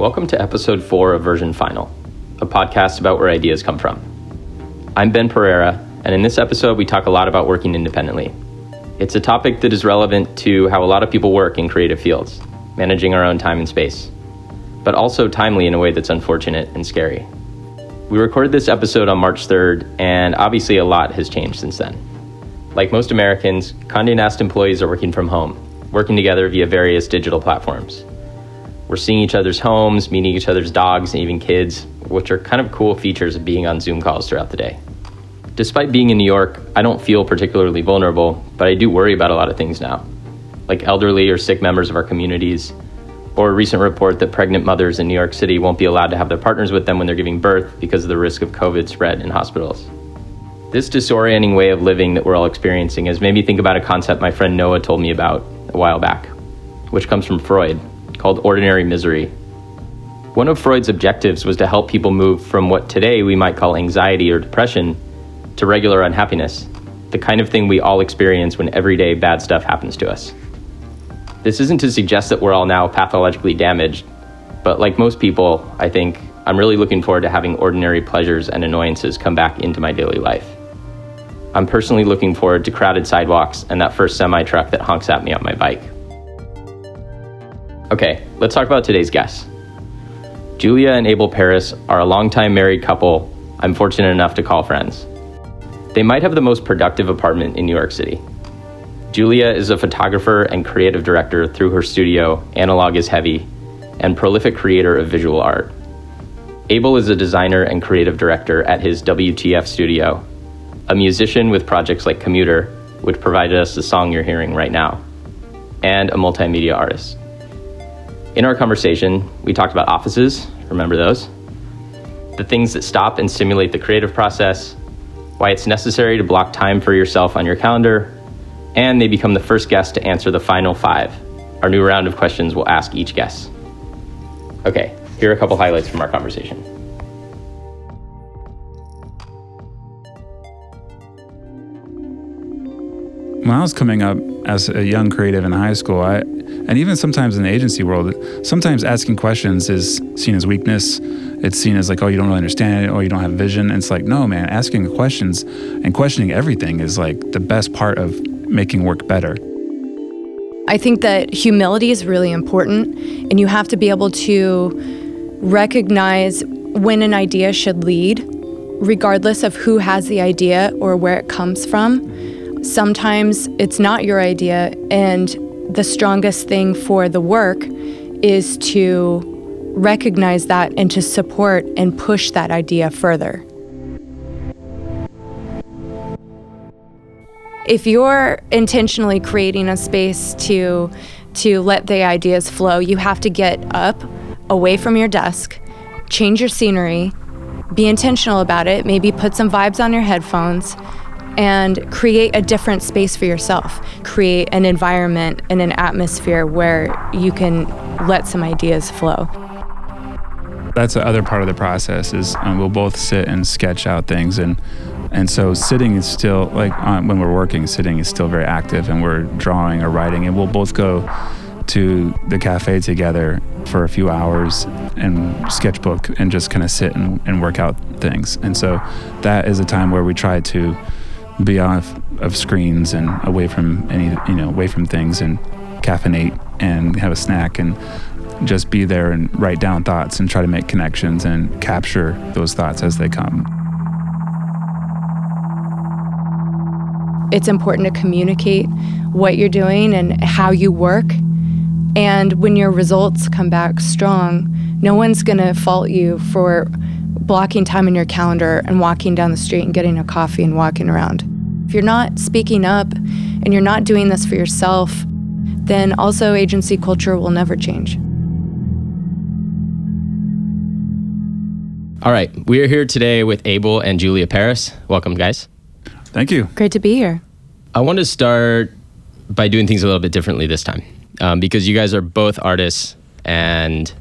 Welcome to episode four of Version Final, a podcast about where ideas come from. I'm Ben Pereira, and in this episode, we talk a lot about working independently. It's a topic that is relevant to how a lot of people work in creative fields, managing our own time and space, but also timely in a way that's unfortunate and scary. We recorded this episode on March 3rd, and obviously a lot has changed since then. Like most Americans, Condé Nast employees are working from home, working together via various digital platforms. We're seeing each other's homes, meeting each other's dogs, and even kids, which are kind of cool features of being on Zoom calls throughout the day. Despite being in New York, I don't feel particularly vulnerable, but I do worry about a lot of things now, like elderly or sick members of our communities, or a recent report that pregnant mothers in New York City won't be allowed to have their partners with them when they're giving birth because of the risk of COVID spread in hospitals. This disorienting way of living that we're all experiencing has made me think about a concept my friend Noah told me about a while back, which comes from Freud called Ordinary Misery. One of Freud's objectives was to help people move from what today we might call anxiety or depression to regular unhappiness, the kind of thing we all experience when everyday bad stuff happens to us. This isn't to suggest that we're all now pathologically damaged, but like most people, I think I'm really looking forward to having ordinary pleasures and annoyances come back into my daily life. I'm personally looking forward to crowded sidewalks and that first semi truck that honks at me on my bike. Okay, let's talk about today's guests. Julia and Abel Paris are a longtime married couple I'm fortunate enough to call friends. They might have the most productive apartment in New York City. Julia is a photographer and creative director through her studio, Analog is Heavy, and prolific creator of visual art. Abel is a designer and creative director at his WTF studio, a musician with projects like Commuter, which provided us the song you're hearing right now, and a multimedia artist. In our conversation, we talked about offices, remember those? The things that stop and stimulate the creative process, why it's necessary to block time for yourself on your calendar, and they become the first guest to answer the final five. Our new round of questions will ask each guest. Okay, here are a couple highlights from our conversation. When I was coming up as a young creative in high school, I and even sometimes in the agency world, sometimes asking questions is seen as weakness. It's seen as like, oh, you don't really understand it, or you don't have vision. And it's like, no, man, asking questions and questioning everything is like the best part of making work better. I think that humility is really important, and you have to be able to recognize when an idea should lead, regardless of who has the idea or where it comes from Sometimes it's not your idea, and the strongest thing for the work is to recognize that and to support and push that idea further. If you're intentionally creating a space to to let the ideas flow, you have to get up away from your desk, change your scenery, be intentional about it, maybe put some vibes on your headphones and create a different space for yourself. Create an environment and an atmosphere where you can let some ideas flow. That's the other part of the process is um, we'll both sit and sketch out things and and so sitting is still like uh, when we're working sitting is still very active and we're drawing or writing and we'll both go to the cafe together for a few hours and sketchbook and just kind of sit and, and work out things and so that is a time where we try to be off of screens and away from any you know away from things and caffeinate and have a snack and just be there and write down thoughts and try to make connections and capture those thoughts as they come. It's important to communicate what you're doing and how you work. And when your results come back strong, no one's going to fault you for blocking time in your calendar and walking down the street and getting a coffee and walking around. If you're not speaking up and you're not doing this for yourself, then also agency culture will never change. All right, we are here today with Abel and Julia Paris. Welcome, guys. Thank you. Great to be here. I want to start by doing things a little bit differently this time um, because you guys are both artists and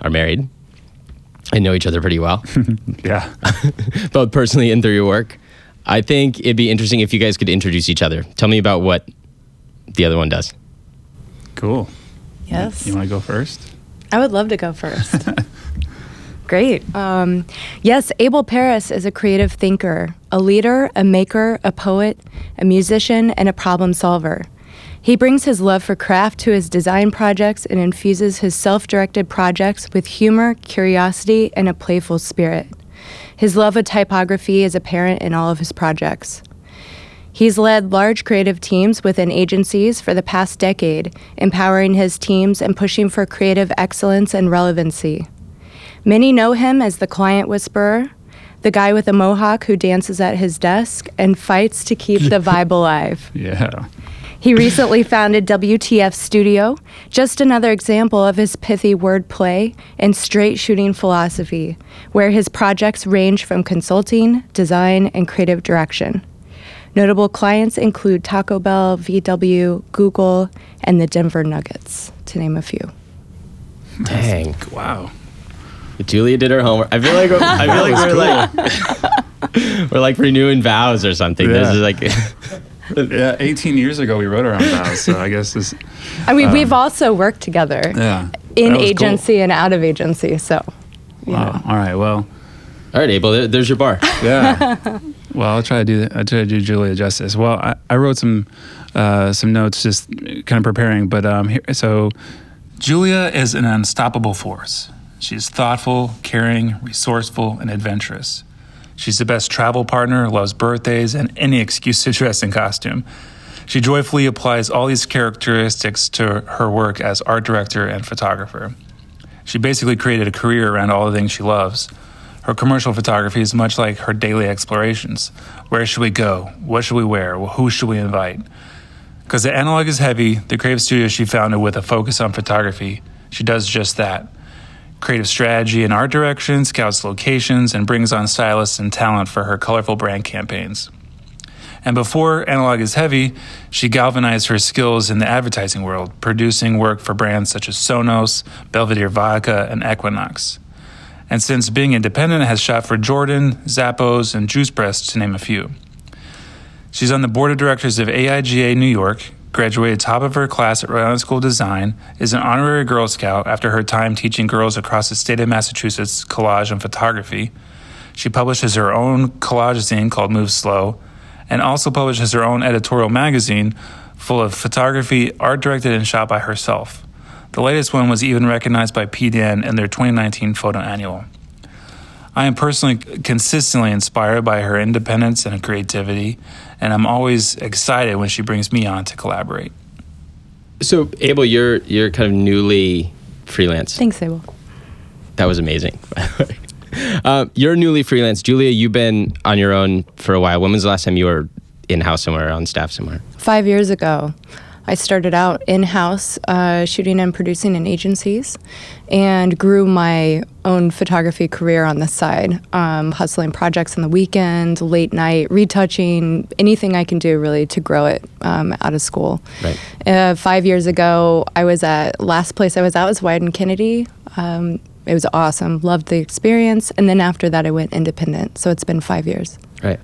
are married and know each other pretty well. yeah. both personally and through your work. I think it'd be interesting if you guys could introduce each other. Tell me about what the other one does. Cool. Yes. You, you want to go first? I would love to go first. Great. Um, yes, Abel Paris is a creative thinker, a leader, a maker, a poet, a musician, and a problem solver. He brings his love for craft to his design projects and infuses his self directed projects with humor, curiosity, and a playful spirit. His love of typography is apparent in all of his projects. He's led large creative teams within agencies for the past decade, empowering his teams and pushing for creative excellence and relevancy. Many know him as the client whisperer, the guy with a mohawk who dances at his desk and fights to keep the vibe alive. Yeah. He recently founded WTF Studio, just another example of his pithy wordplay and straight shooting philosophy, where his projects range from consulting, design, and creative direction. Notable clients include Taco Bell, VW, Google, and the Denver Nuggets, to name a few. Dang. Wow. Julia did her homework. I feel like I feel like we're like we're like renewing vows or something. This is like Yeah, 18 years ago we wrote our own vows, so I guess this. I mean, we've also worked together Yeah. in that was cool. agency and out of agency, so. Wow. know. All right. Well. all right, Abel. There's your bar. Yeah. well, I'll try to do. I'll try to do Julia justice. Well, I, I wrote some uh, some notes, just kind of preparing. But um, here, so Julia is an unstoppable force. She's thoughtful, caring, resourceful, and adventurous. She's the best travel partner, loves birthdays, and any excuse to dress in costume. She joyfully applies all these characteristics to her work as art director and photographer. She basically created a career around all the things she loves. Her commercial photography is much like her daily explorations. Where should we go? What should we wear? Who should we invite? Because the analog is heavy, the creative studio she founded with a focus on photography, she does just that. Creative strategy and art direction, scouts locations, and brings on stylists and talent for her colorful brand campaigns. And before Analog is Heavy, she galvanized her skills in the advertising world, producing work for brands such as Sonos, Belvedere Vodka, and Equinox. And since being independent, has shot for Jordan, Zappos, and Juice Press, to name a few. She's on the board of directors of AIGA New York, graduated top of her class at Rhode Island School of Design, is an honorary Girl Scout after her time teaching girls across the state of Massachusetts collage and photography. She publishes her own collage zine called Move Slow, and also publishes her own editorial magazine full of photography, art directed and shot by herself. The latest one was even recognized by PDN in their 2019 photo annual. I am personally consistently inspired by her independence and creativity, and I'm always excited when she brings me on to collaborate. So Abel, you're you're kind of newly freelance. Thanks, Abel. That was amazing. um, you're newly freelance, Julia. You've been on your own for a while. When was the last time you were in house somewhere on staff somewhere? Five years ago, I started out in house uh, shooting and producing in agencies and grew my own photography career on the side, um, hustling projects on the weekend, late night, retouching, anything I can do really to grow it um, out of school. Right. Uh, five years ago, I was at, last place I was at was Wieden+Kennedy. Um, it was awesome, loved the experience. And then after that, I went independent. So it's been five years. Right.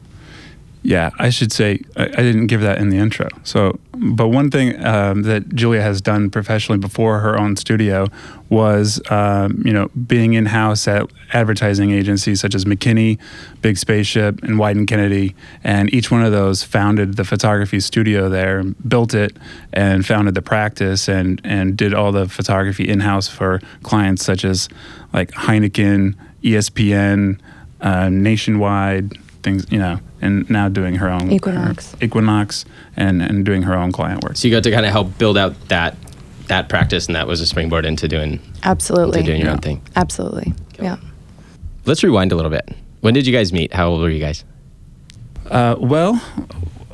Yeah, I should say I, I didn't give that in the intro. So, but one thing um, that Julia has done professionally before her own studio was, um, you know, being in house at advertising agencies such as McKinney, Big Spaceship, and Wieden+Kennedy, and each one of those founded the photography studio there, built it, and founded the practice, and and did all the photography in house for clients such as like Heineken, ESPN, uh, Nationwide things, you know, and now doing her own Equinox. her- Equinox, and and doing her own client work. So you got to kind of help build out that that practice, and that was a springboard into doing Absolutely. into doing your Yeah. own thing. Absolutely. Yeah. Let's rewind a little bit. When did you guys meet? How old were you guys? Uh, well,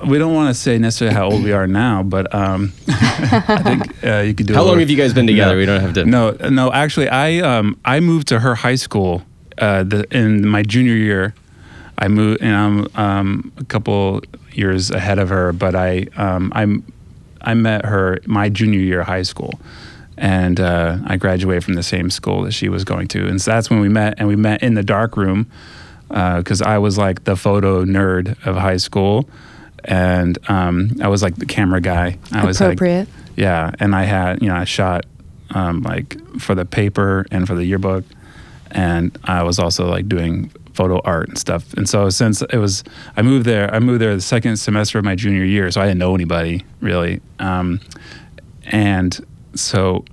we don't want to say necessarily how old we are now, but um, I think uh, you could do. a How long little- have you guys been together? No. We don't have to. No, no. Actually, I um, I moved to her high school uh, the, in my junior year. I moved, and I'm um, a couple years ahead of her, but I um, I I met her my junior year of high school, and uh, I graduated from the same school that she was going to, and so that's when we met, and we met in the dark room because I was like the photo nerd of high school, and um, I was like the camera guy. I was like, Appropriate. yeah, and I had you know I shot um, like for the paper and for the yearbook, and I was also like doing photo art and stuff. And so since it was, I moved there. I moved there the second semester of my junior year, so I didn't know anybody really, um, and so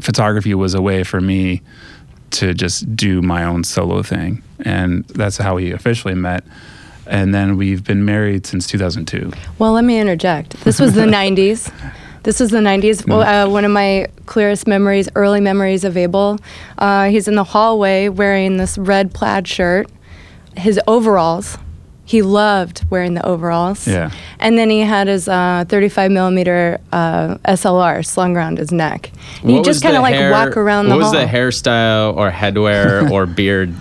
photography was a way for me to just do my own solo thing, and that's how we officially met. And then we've been married since 2002. Well, let me interject. This was the 90s. This was the 90s. Well, uh, one of my clearest memories, early memories of Abel. Uh, he's in the hallway wearing this red plaid shirt, his overalls. He loved wearing the overalls. Yeah. And then he had his uh, 35 millimeter uh, SLR slung around his neck. And you What just was kind the of like walk around the What the was the hairstyle or headwear or beard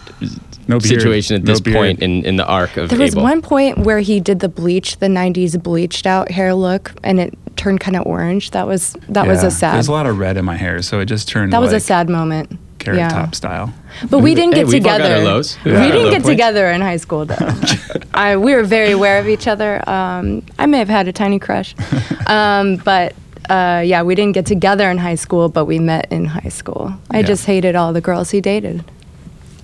No situation at this beard. point in, in the arc of There was Abel? one point where he did the bleach, the '90s bleached out hair look, and it turned kind of orange. That was that was a sad. There's a lot of red in my hair, so it just turned. that was a sad moment. Carrot yeah. top style. But we didn't Hey, get we've got together. our lows. We Yeah. didn't get points. together in high school though. I we were very aware of each other. Um, I may have had a tiny crush, um, but. Uh, yeah, we didn't get together in high school, but we met in high school. I Yeah. just hated all the girls he dated.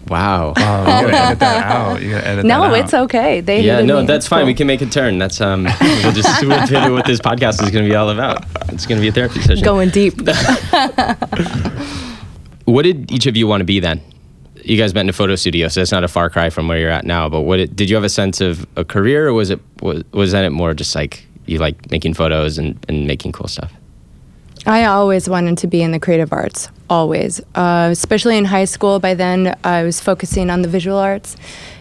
Wow. Oh, you gotta edit that out. You gotta edit No, that out. it's okay. They yeah, no, me. that's It's fine. cool. We can make a turn. That's um, we'll just we'll do what this podcast is going to be all about. It's going to be a therapy session. going deep. What did each of you want to be then? You guys met in a photo studio, so that's not a far cry from where you're at now. But what it, did you have a sense of a career, or was it was was that it more just like you like making photos and, and making cool stuff? I always wanted to be in the creative arts, always. Uh, especially in high school. By then, I was focusing on the visual arts.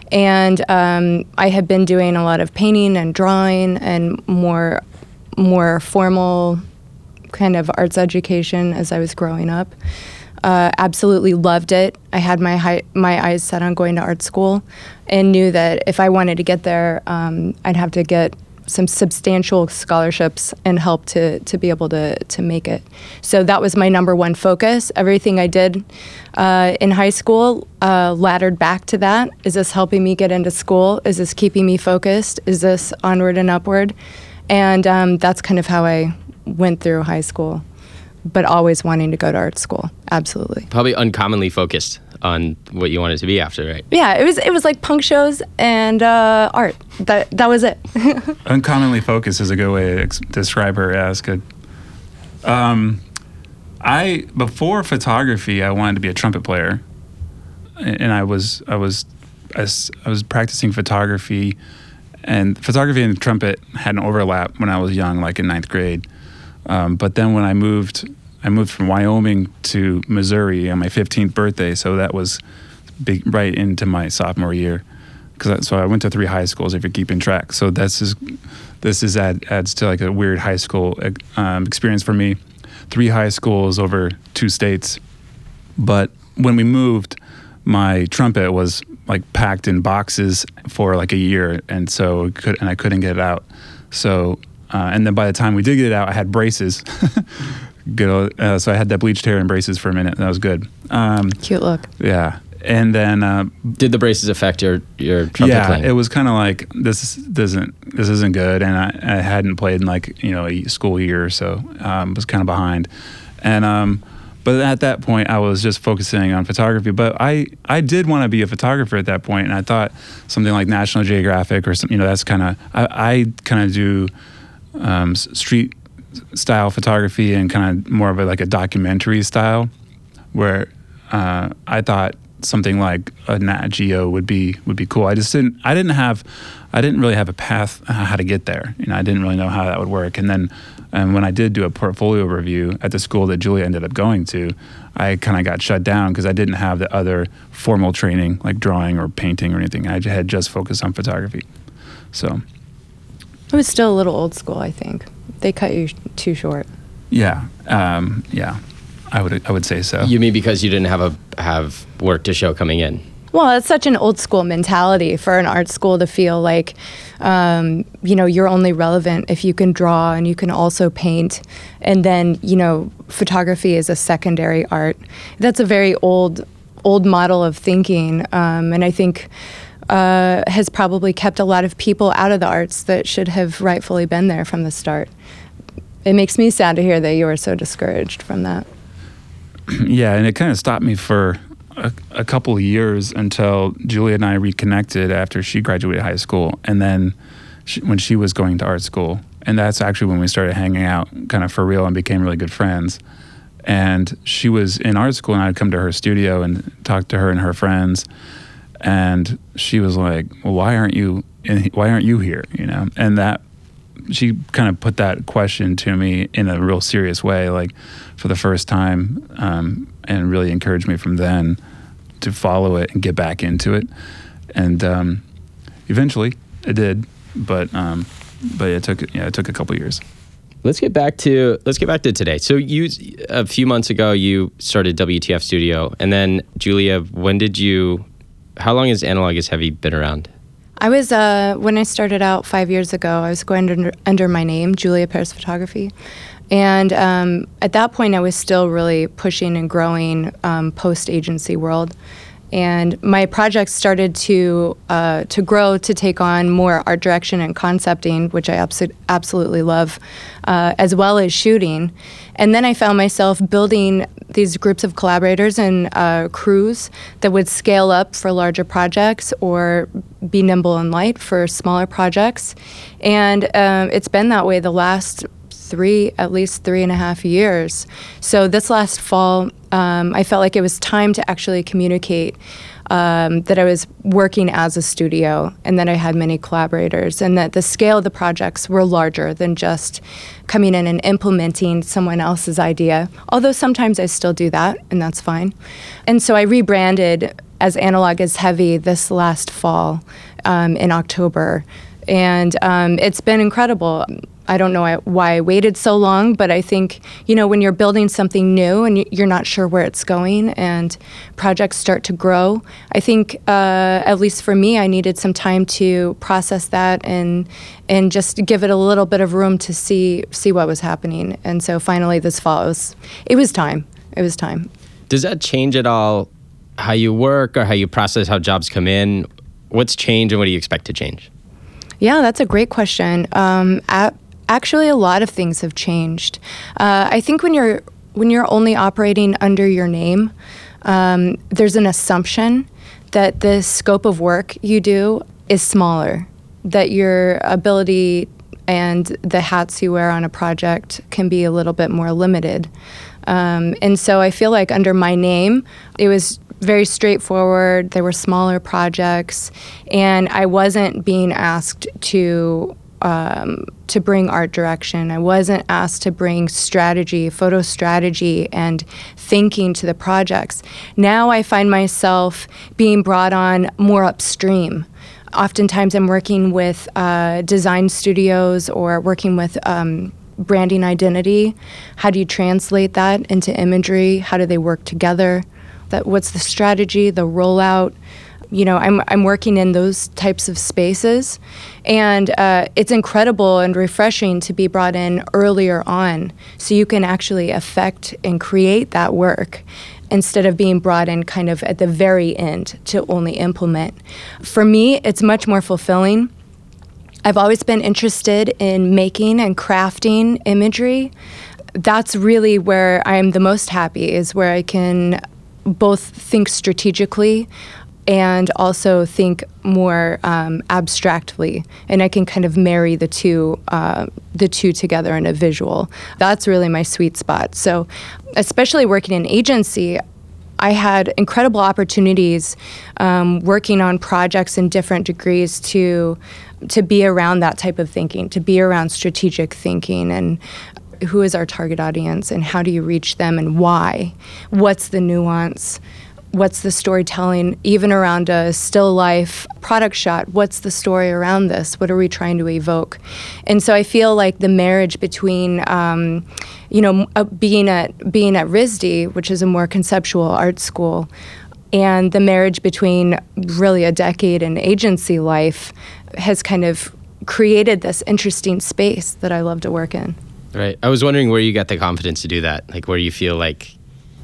And um, I had been doing a lot of painting and drawing and more, more formal kind of arts education as I was growing up. Uh, absolutely loved it. I had my hi- my eyes set on going to art school, and knew that if I wanted to get there, um, I'd have to get some substantial scholarships and help to to be able to to make it. So that was my number one focus. Everything I did uh, in high school uh, laddered back to that. Is this helping me get into school? Is this keeping me focused? Is this onward and upward? And um, that's kind of how I went through high school, but always wanting to go to art school. Absolutely. Probably uncommonly focused on what you wanted to be after, right? Yeah, it was it was like punk shows and uh, art. That that was it. Uncommonly focused is a good way to ex- describe her as good. Um, I before photography, I wanted to be a trumpet player, and I was I was I was practicing photography, and photography and trumpet had an overlap when I was young, like in ninth grade. Um, but then when I moved, I moved from Wyoming to Missouri on my 15th birthday, so that was big, right into my sophomore year. Cause so I went to three high schools if you're keeping track. So this is this is add, adds to like a weird high school um, experience for me. Three high schools over two states. But when we moved, my trumpet was like packed in boxes for like a year, and so could and I couldn't get it out. So uh, and then by the time we did get it out, I had braces. good, old- uh, so I had that bleached hair and braces for a minute. That was good. Um, Cute look. yeah, and then uh, Did the braces affect your your trumpet yeah, playing? it was kind of like this doesn't this isn't good, and I, I hadn't played in like you know a school year or so. Um, was kind of behind, and um, but at that point I was just focusing on photography. But I I did want to be a photographer at that point, and I thought something like National Geographic or something. You know, that's kind of I, I kind of do um, street style photography and kind of more of a, like a documentary style where uh, I thought something like a Nat Geo would be would be cool. I just didn't I didn't have I didn't really have a path how to get there. You know, I didn't really know how that would work. And then and when I did do a portfolio review at the school that Julia ended up going to, I kind of got shut down because I didn't have the other formal training like drawing or painting or anything. I had just focused on photography. So It was still a little old school, I think. They cut you too short. yeah, um, yeah, I would I would say so. you mean because you didn't have a have work to show coming in? Well, it's such an old school mentality for an art school to feel like, um, you know, you're only relevant if you can draw and you can also paint, and then you know, photography is a secondary art. That's a very old, old model of thinking, um, and I think uh, has probably kept a lot of people out of the arts that should have rightfully been there from the start. It makes me sad to hear that you were so discouraged from that. yeah, and it kind of stopped me for a, a couple of years until Julia and I reconnected after she graduated high school, and then she, when she was going to art school, and that's actually when we started hanging out, kind of for real, and became really good friends. And she was in art school, and I'd come to her studio and talk to her and her friends, and she was like, "Well, why aren't you? In, why aren't you here?" You know, and that she kind of put that question to me in a real serious way, like for the first time, um, and really encouraged me from then to follow it and get back into it. And um, eventually, I did, but um, but it took yeah, it took a couple years. Let's get back to let's get back to today. So you a few months ago you started WTF Studio, and then Julia, when did you? How long has Analog is Heavy been around? I was uh, when I started out five years ago. I was going under, under my name, Julia Paris Photography, and um, at that point, I was still really pushing and growing um, post agency world. And my projects started to uh, to grow to take on more art direction and concepting, which I abso- absolutely love, uh, as well as shooting. And then I found myself building these groups of collaborators and uh, crews that would scale up for larger projects or be nimble and light for smaller projects. And um, it's been that way the last three, at least three and a half years. So this last fall, um, I felt like it was time to actually communicate um, that I was working as a studio and that I had many collaborators and that the scale of the projects were larger than just coming in and implementing someone else's idea. Although sometimes I still do that, and that's fine. And so I rebranded as Analog is Heavy this last fall um, in October. And um, it's been incredible. I don't know why I waited so long, but I think, you know, when you're building something new and you're not sure where it's going and projects start to grow, I think, uh, at least for me, I needed some time to process that and and just give it a little bit of room to see see what was happening. And so finally this fall, it was, it was time. It was time. Does that change at all how you work or how you process how jobs come in? What's changed and what do you expect to change? Yeah, that's a great question. Um, at actually a lot of things have changed. Uh, I think when you're when you're only operating under your name, um, there's an assumption that the scope of work you do is smaller, that your ability and the hats you wear on a project can be a little bit more limited. Um, and so I feel like under my name, it was very straightforward. There were smaller projects, and I wasn't being asked to um, to bring art direction. I wasn't asked to bring strategy, photo strategy, and thinking to the projects. Now I find myself being brought on more upstream. Oftentimes, I'm working with uh, design studios or working with um, branding identity. How do you translate that into imagery? How do they work together? That what's the strategy, the rollout? You know, I'm, I'm working in those types of spaces. And uh, it's incredible and refreshing to be brought in earlier on so you can actually affect and create that work instead of being brought in kind of at the very end to only implement. For me, it's much more fulfilling. I've always been interested in making and crafting imagery. That's really where I am the most happy, is where I can both think strategically and also think more um, abstractly, and I can kind of marry the two uh, the two together in a visual. That's really my sweet spot. So, especially working in agency. I had incredible opportunities um, working on projects in different degrees to to be around that type of thinking, to be around strategic thinking, and who is our target audience, and how do you reach them, and why? What's the nuance? What's the storytelling even around a still life product shot? What's the story around this? What are we trying to evoke? And so i feel like the marriage between um, you know uh, being at being at RISD which is a more conceptual art school and the marriage between really a decade in agency life has kind of created this interesting space that i love to work in. Right. I was wondering where you got the confidence to do that like where you feel like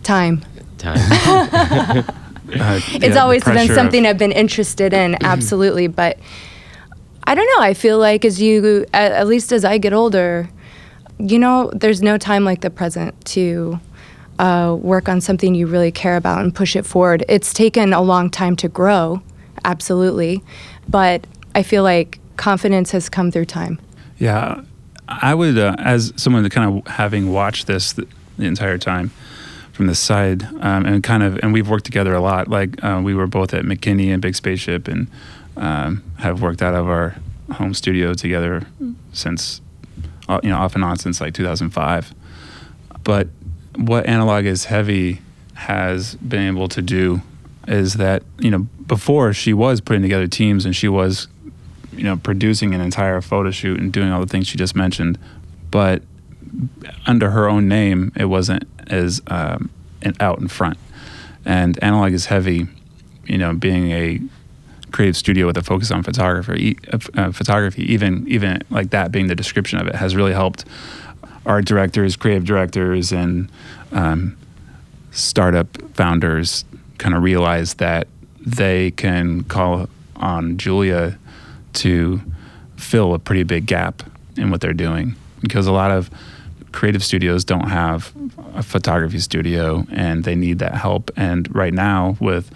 time time. uh, it's yeah, always been something of... I've been interested in, absolutely. But I don't know. I feel like as you, at, at, least as I get older, you know, there's no time like the present to uh, work on something you really care about and push it forward. It's taken a long time to grow, absolutely, but I feel like confidence has come through time. Yeah, I would, uh, as someone that kind of having watched this the, the entire time from the side, um, and kind of, and we've worked together a lot. Like uh, we were both at McKinney and Big Spaceship, and um, have worked out of our home studio together since, uh, you know, off and on since like 2005. But what Analog is Heavy has been able to do is that you know before she was putting together teams and she was you know producing an entire photo shoot and doing all the things she just mentioned but under her own name it wasn't as um, out in front. And analog is heavy you know being a creative studio with a focus on photography uh, photography even even like that being the description of it has really helped art directors creative directors and um, startup founders kind of realize that they can call on Julia to fill a pretty big gap in what they're doing. Because a lot of creative studios don't have a photography studio and they need that help and right now with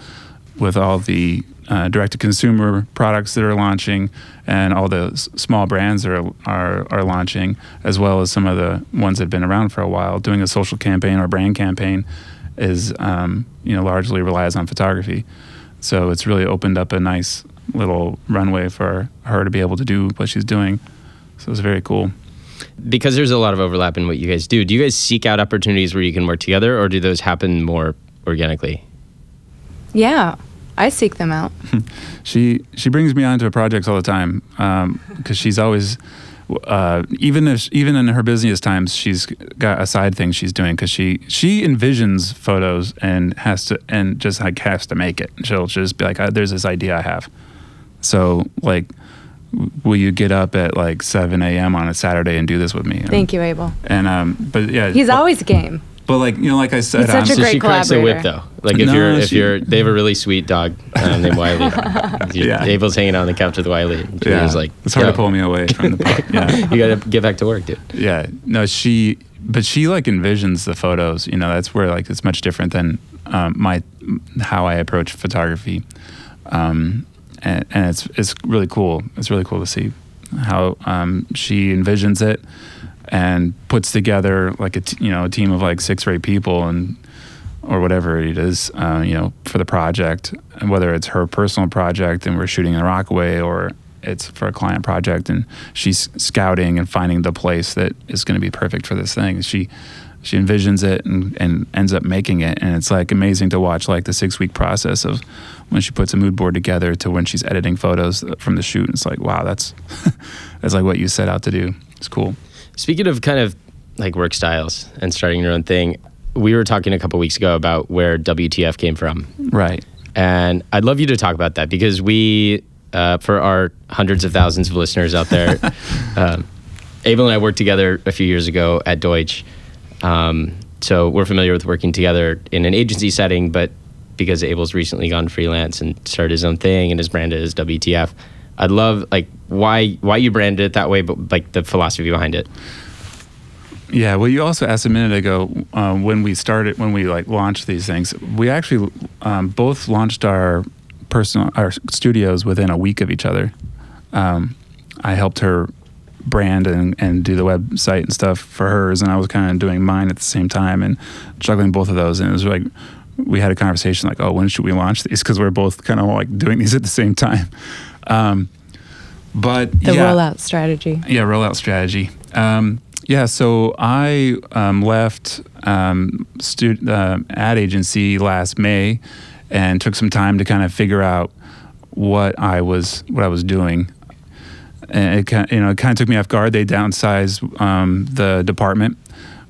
with all the uh, direct to consumer products that are launching and all the s- small brands that are, are are launching as well as some of the ones that have been around for a while doing a social campaign or brand campaign is um, you know largely relies on photography so it's really opened up a nice little runway for her to be able to do what she's doing. So it's very cool. Because there's a lot of overlap in what you guys do. Do you guys seek out opportunities where you can work together, or do those happen more organically? Yeah, I seek them out. she she brings me onto projects all the time because um, she's always uh, even if even in her busiest times, she's got a side thing she's doing because she she envisions photos and has to and just like has to make it. She'll just be like, "There's this idea I have." So like, will you get up at like 7 a.m. on a Saturday and do this with me? And, Thank you, Abel. And um, but yeah, he's but, always game. But like you know, like I said, He's such so a great she cracks a whip though. Like if No, you're if she- you're they have a really sweet dog um, named Wiley. Yeah. Abel's hanging out on the couch with Wiley. And yeah, Julia's like, it's hard "Yo, to pull me away from the puck. Yeah, You got to get back to work, dude. yeah. No, she, but she like envisions the photos. You know, that's where like it's much different than um, my how I approach photography, um, and, and it's it's really cool. It's really cool to see how um, she envisions it and puts together like a t- you know a team of like six or eight people and or whatever it is, uh, you know, for the project, and whether it's her personal project and we're shooting in Rockaway or it's for a client project and she's scouting and finding the place that is going to be perfect for this thing. She she envisions it and, and ends up making it, and it's like amazing to watch like the six week process of when she puts a mood board together to when she's editing photos from the shoot. It's like wow, that's that's like what you set out to do. It's cool. Speaking of kind of like work styles and starting your own thing, we were talking a couple weeks ago about where WTF came from. Right. And I'd love you to talk about that because we, uh, for our hundreds of thousands of listeners out there, um, Abel and I worked together a few years ago at Deutsch. Um, so we're familiar with working together in an agency setting, but because Abel's recently gone freelance and started his own thing and is branded as WTF, I'd love like why why you branded it that way, but like the philosophy behind it. Yeah, well, you also asked a minute ago um, when we started, when we like launched these things. We actually um, both launched our personal our studios within a week of each other. Um, I helped her brand and, and do the website and stuff for hers, and I was kind of doing mine at the same time and juggling both of those. And it was like we had a conversation like, oh, when should we launch these? Because we're both kind of like doing these at the same time. Um, but The yeah, rollout strategy. yeah, rollout strategy. Um, yeah, so I um, left um, stu- uh, ad agency last May and took some time to kind of figure out what I was what I was doing. And it kind you know it kind of took me off guard. They downsized um, the department,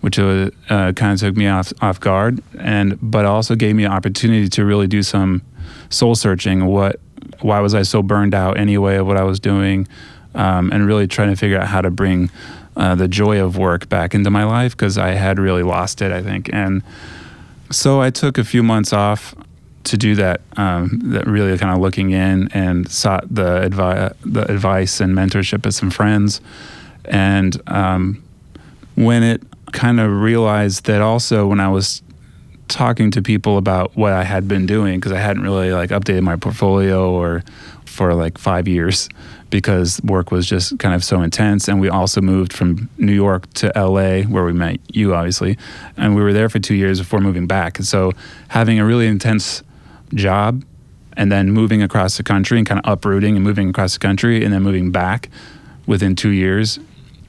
which uh, uh, kind of took me off off guard, and but also gave me an opportunity to really do some soul searching. What why was I so burned out anyway of what I was doing, um, and really trying to figure out how to bring uh, the joy of work back into my life because I had really lost it, I think. And so I took a few months off to do that, um, that really kind of looking in and sought the, advi- the advice and mentorship of some friends. And um, when it kind of realized that also when I was talking to people about what I had been doing because I hadn't really like updated my portfolio or for like five years because work was just kind of so intense. And we also moved from New York to LA, where we met you, obviously. And we were there for two years before moving back. And so having a really intense job and then moving across the country and kind of uprooting and moving across the country and then moving back within two years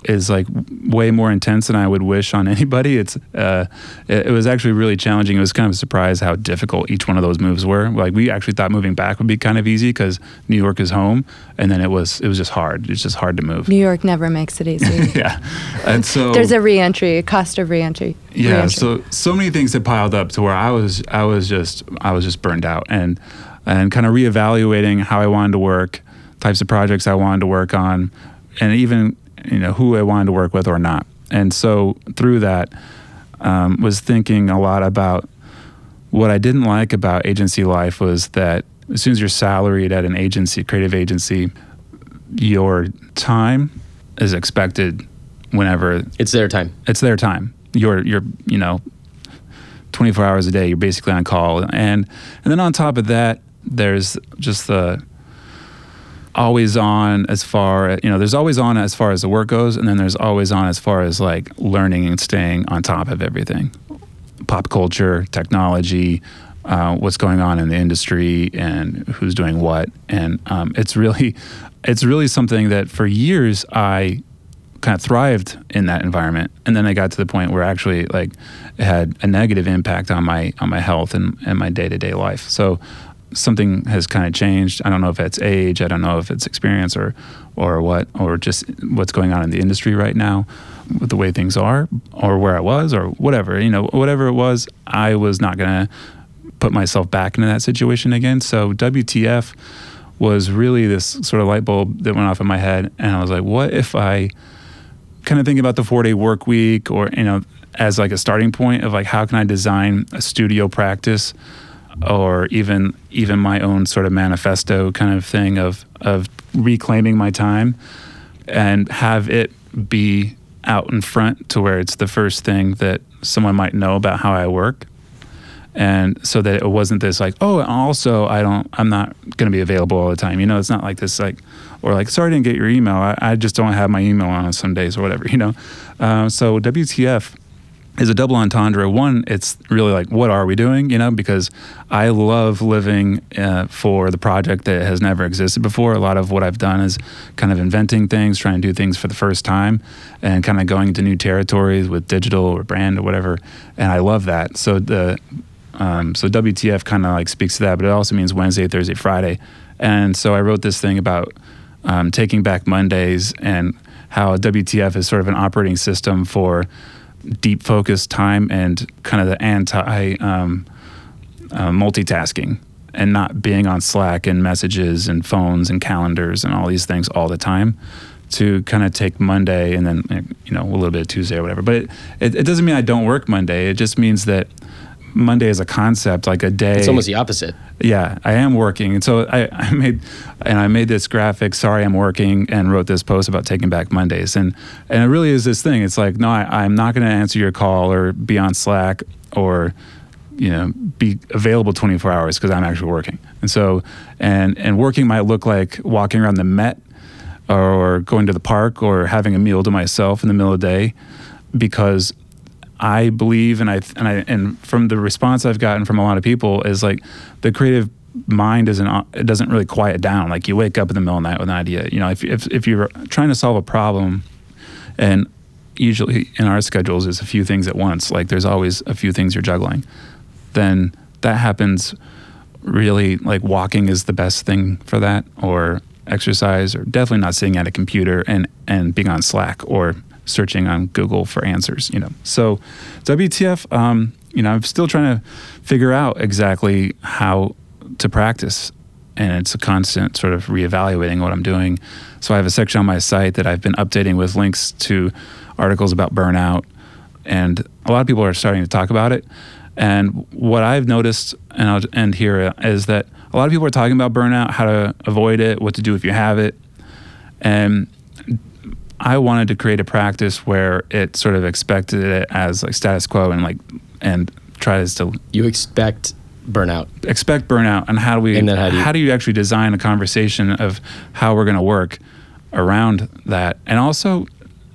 is like way more intense than I would wish on anybody. It's uh, it, it, was actually really challenging. It was kind of a surprise how difficult each one of those moves were. Like we actually thought moving back would be kind of easy because New York is home, and then it was it was just hard. It's just hard to move. New York never makes it easy. yeah, and so there's a reentry, a cost of reentry. Yeah, re-entry. so so many things had piled up to where I was I was just I was just burned out and and kind of reevaluating how I wanted to work, types of projects I wanted to work on, and even you know who I wanted to work with or not. And so through that, um, was thinking a lot about what I didn't like about agency life was that as soon as you're salaried at an agency, creative agency, your time is expected whenever it's their time. It's their time. You're you're you know 24 hours a day. You're basically on call, and and then on top of that, there's just the always on as far you know there's always on as far as the work goes and then there's always on as far as like learning and staying on top of everything. Pop culture technology uh, what's going on in the industry and who's doing what. And um, it's really it's really something that for years i kind of thrived in that environment. And then i got to the point where I actually like had a negative impact on my on my health and, and my day-to-day life. So something has kind of changed. I don't know if it's age, I don't know if it's experience or or what or just what's going on in the industry right now with the way things are or where I was or whatever. You know, whatever it was, I was not going to put myself back into that situation again. So WTF was really this sort of light bulb that went off in my head and I was like, what if I kind of think about the 4-day work week or you know as like a starting point of like how can I design a studio practice or even even my own sort of manifesto kind of thing of of reclaiming my time and have it be out in front to where it's the first thing that someone might know about how I work. And so that it wasn't this like, oh, also I don't, I'm not going to be available all the time. You know, it's not like this like, or like, sorry I didn't get your email. I, I just don't have my email on some days or whatever. You know, uh, so WTF is a double entendre. One, it's really like, what are we doing? You know, because I love living uh, for the project that has never existed before. A lot of what I've done is kind of inventing things, trying to do things for the first time, and kind of going into new territories with digital or brand or whatever. And I love that. So the um, so WTF kind of like speaks to that, but it also means Wednesday, Thursday, Friday. And so I wrote this thing about um, taking back Mondays and how WTF is sort of an operating system for deep focus time and kind of the anti um, uh, multitasking and not being on Slack and messages and phones and calendars and all these things all the time to kind of take Monday and then you know a little bit of Tuesday or whatever. But it, it, it doesn't mean I don't work Monday. It just means that Monday is a concept, like a day. It's almost the opposite. Yeah, I am working, and so I, I made and I made this graphic. Sorry, I'm working, and wrote this post about taking back Mondays, and and it really is this thing. It's like no, I, I'm not going to answer your call or be on Slack or you know be available 24 hours because I'm actually working, and so and and working might look like walking around the Met or going to the park or having a meal to myself in the middle of the day because I believe, and I and I and from the response I've gotten from a lot of people is like the creative mind isn't uh, it doesn't really quiet down. Like you wake up in the middle of the night with an idea. You know, if if if you're trying to solve a problem, and usually in our schedules is a few things at once. Like there's always a few things you're juggling. Then that happens. Really, like walking is the best thing for that, or exercise, or definitely not sitting at a computer and and being on Slack or searching on Google for answers, you know. So WTF, um, you know, I'm still trying to figure out exactly how to practice. And it's a constant sort of reevaluating what I'm doing. So I have a section on my site that I've been updating with links to articles about burnout. And a lot of people are starting to talk about it. And what I've noticed, and I'll end here, is that a lot of people are talking about burnout, how to avoid it, what to do if you have it. And I wanted to create a practice where it sort of expected it as like status quo and like and tries to You expect burnout. expect burnout and how do we And then how do you- you actually design a conversation of how we're going to work around that and also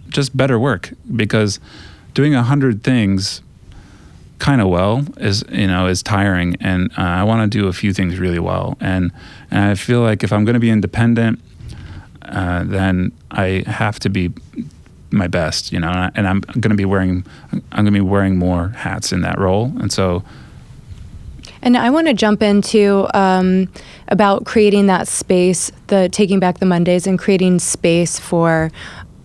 just better work because doing a hundred things kind of well is you know is tiring and uh, I want to do a few things really well and and I feel like if I'm going to be independent uh, then I have to be my best you know and, I, and I'm going to be wearing I'm going to be wearing more hats in that role and so And I want to jump into um, about creating that space, the taking back the Mondays, and creating space for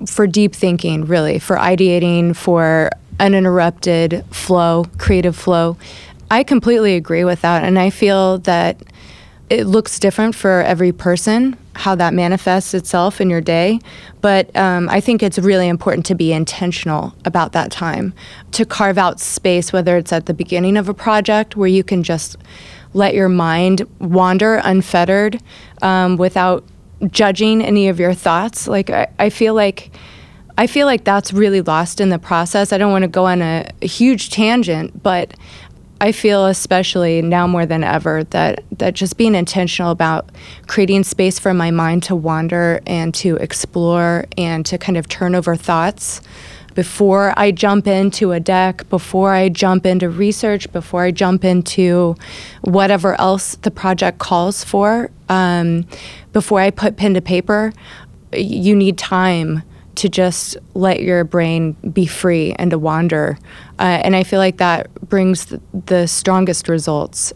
for deep thinking, really, for ideating, for uninterrupted flow, creative flow. I completely agree with that, and I feel that it looks different for every person how that manifests itself in your day but um, i think it's really important to be intentional about that time to carve out space whether it's at the beginning of a project where you can just let your mind wander unfettered um, without judging any of your thoughts like I, I feel like I feel like that's really lost in the process. I don't want to go on a, a huge tangent, but I feel especially now more than ever that that just being intentional about creating space for my mind to wander and to explore and to kind of turn over thoughts. Before I jump into a deck, before I jump into research, before I jump into whatever else the project calls for, um, before I put pen to paper, you need time to just let your brain be free and to wander. Uh, and I feel like that brings th- the strongest results.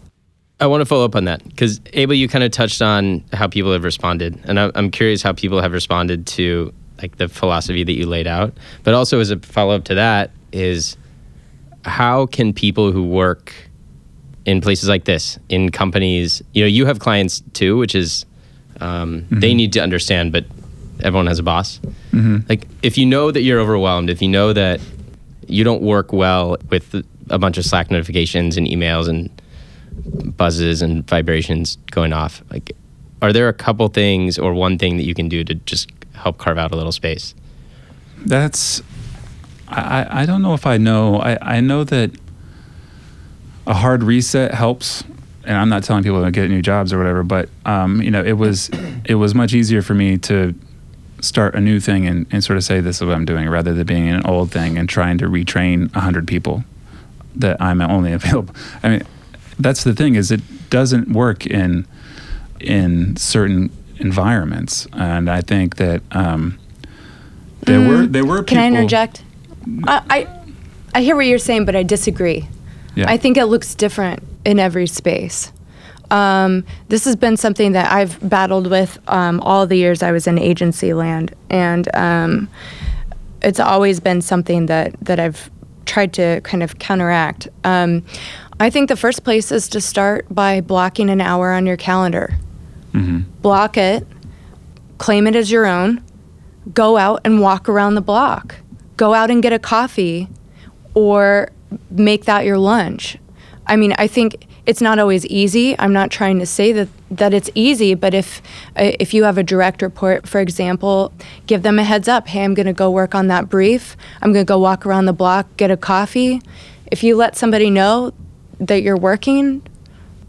I want to follow up on that because Abel, you kind of touched on how people have responded, and I'm, I'm curious how people have responded to like the philosophy that you laid out. But also, as a follow up to that, is how can people who work in places like this, in companies, you know, you have clients too, which is um, they need to understand, but everyone has a boss. Like, if you know that you're overwhelmed, if you know that you don't work well with a bunch of Slack notifications and emails and buzzes and vibrations going off. Like, are there a couple things or one thing that you can do to just help carve out a little space? That's I, I- I don't know if I know. I, I know that a hard reset helps. And I'm not telling people to get new jobs or whatever, but um, you know, it was it was much easier for me to start a new thing and, and sort of say this is what I'm doing rather than being an old thing and trying to retrain hundred people that I'm only available. I mean, that's the thing is it doesn't work in in certain environments, and I think that um, there were there were Mm. Can people. I interject? I, I I hear what you're saying, but I disagree. Yeah. I think it looks different in every space. Um, this has been something that I've battled with um, all the years I was in agency land, and um, it's always been something that that I've tried to kind of counteract. Um, I think the first place is to start by blocking an hour on your calendar. Block it, claim it as your own, go out and walk around the block. Go out and get a coffee or make that your lunch. I mean, I think it's not always easy. I'm not trying to say that that it's easy, but if if you have a direct report, for example, give them a heads up. Hey, I'm going to go work on that brief. I'm going to go walk around the block, get a coffee. If you let somebody know that you're working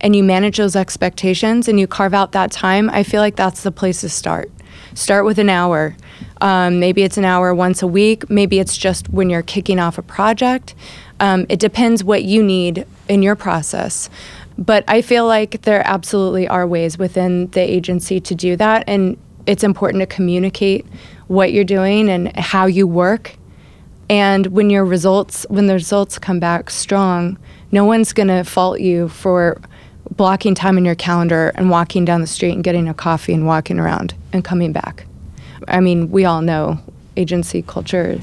and you manage those expectations and you carve out that time, I feel like that's the place to start. Start with an hour. Um, maybe it's an hour once a week. Maybe it's just when you're kicking off a project. Um, it depends what you need in your process. But I feel like there absolutely are ways within the agency to do that. And it's important to communicate what you're doing and how you work and when your results, when the results come back strong, no one's going to fault you for blocking time in your calendar and walking down the street and getting a coffee and walking around and coming back. I mean, we all know agency culture.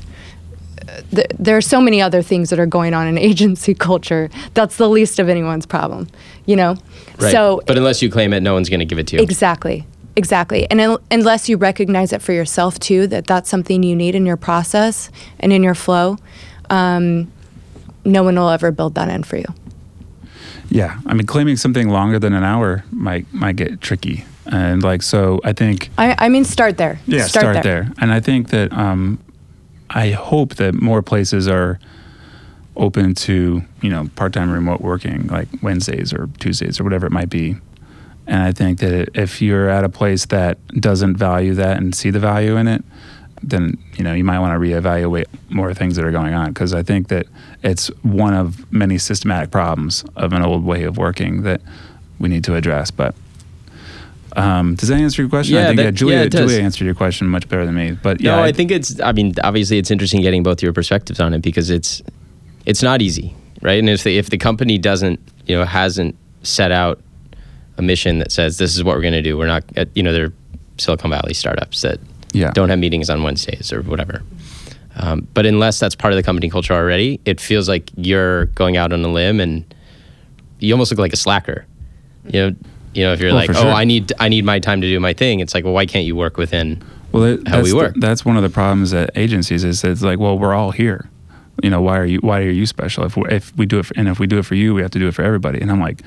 Th- there are so many other things that are going on in agency culture. That's the least of anyone's problem, you know. Right. So but unless you claim it, no one's going to give it to you. Exactly. Exactly. And un- unless you recognize it for yourself too, that that's something you need in your process and in your flow, um, no one will ever build that in for you. Yeah, I mean, claiming something longer than an hour might might get tricky, and like so, I think I, I mean, start there. yeah, start, there. and I think that um, I hope that more places are open to you know part-time remote working like Wednesdays or Tuesdays or whatever it might be. And I think that if you're at a place that doesn't value that and see the value in it, then you know you might want to reevaluate more things that are going on because I think that it's one of many systematic problems of an old way of working that we need to address. But um, does that answer your question? Yeah, I think that- yeah, Julia, yeah. Julia answered your question much better than me. But yeah, no, I think it's. I mean, obviously, it's interesting getting both your perspectives on it because it's it's not easy, right? And if the if the company doesn't, you know, hasn't set out a mission that says this is what we're going to do, we're not. At, you know, they're Silicon Valley startups that yeah, don't have meetings on Wednesdays or whatever. Um, but unless that's part of the company culture already, it feels like you're going out on a limb and you almost look like a slacker. You know, you know, if you're Oh, like, oh, sure. I need I need my time to do my thing. It's like, well, why can't you work within? well, it, how that's we the- that's one of the problems at agencies is it's like, well, we're all here. You know, why are you why are you special? If we if we do it for, and if we do it for you, we have to do it for everybody. And I'm like,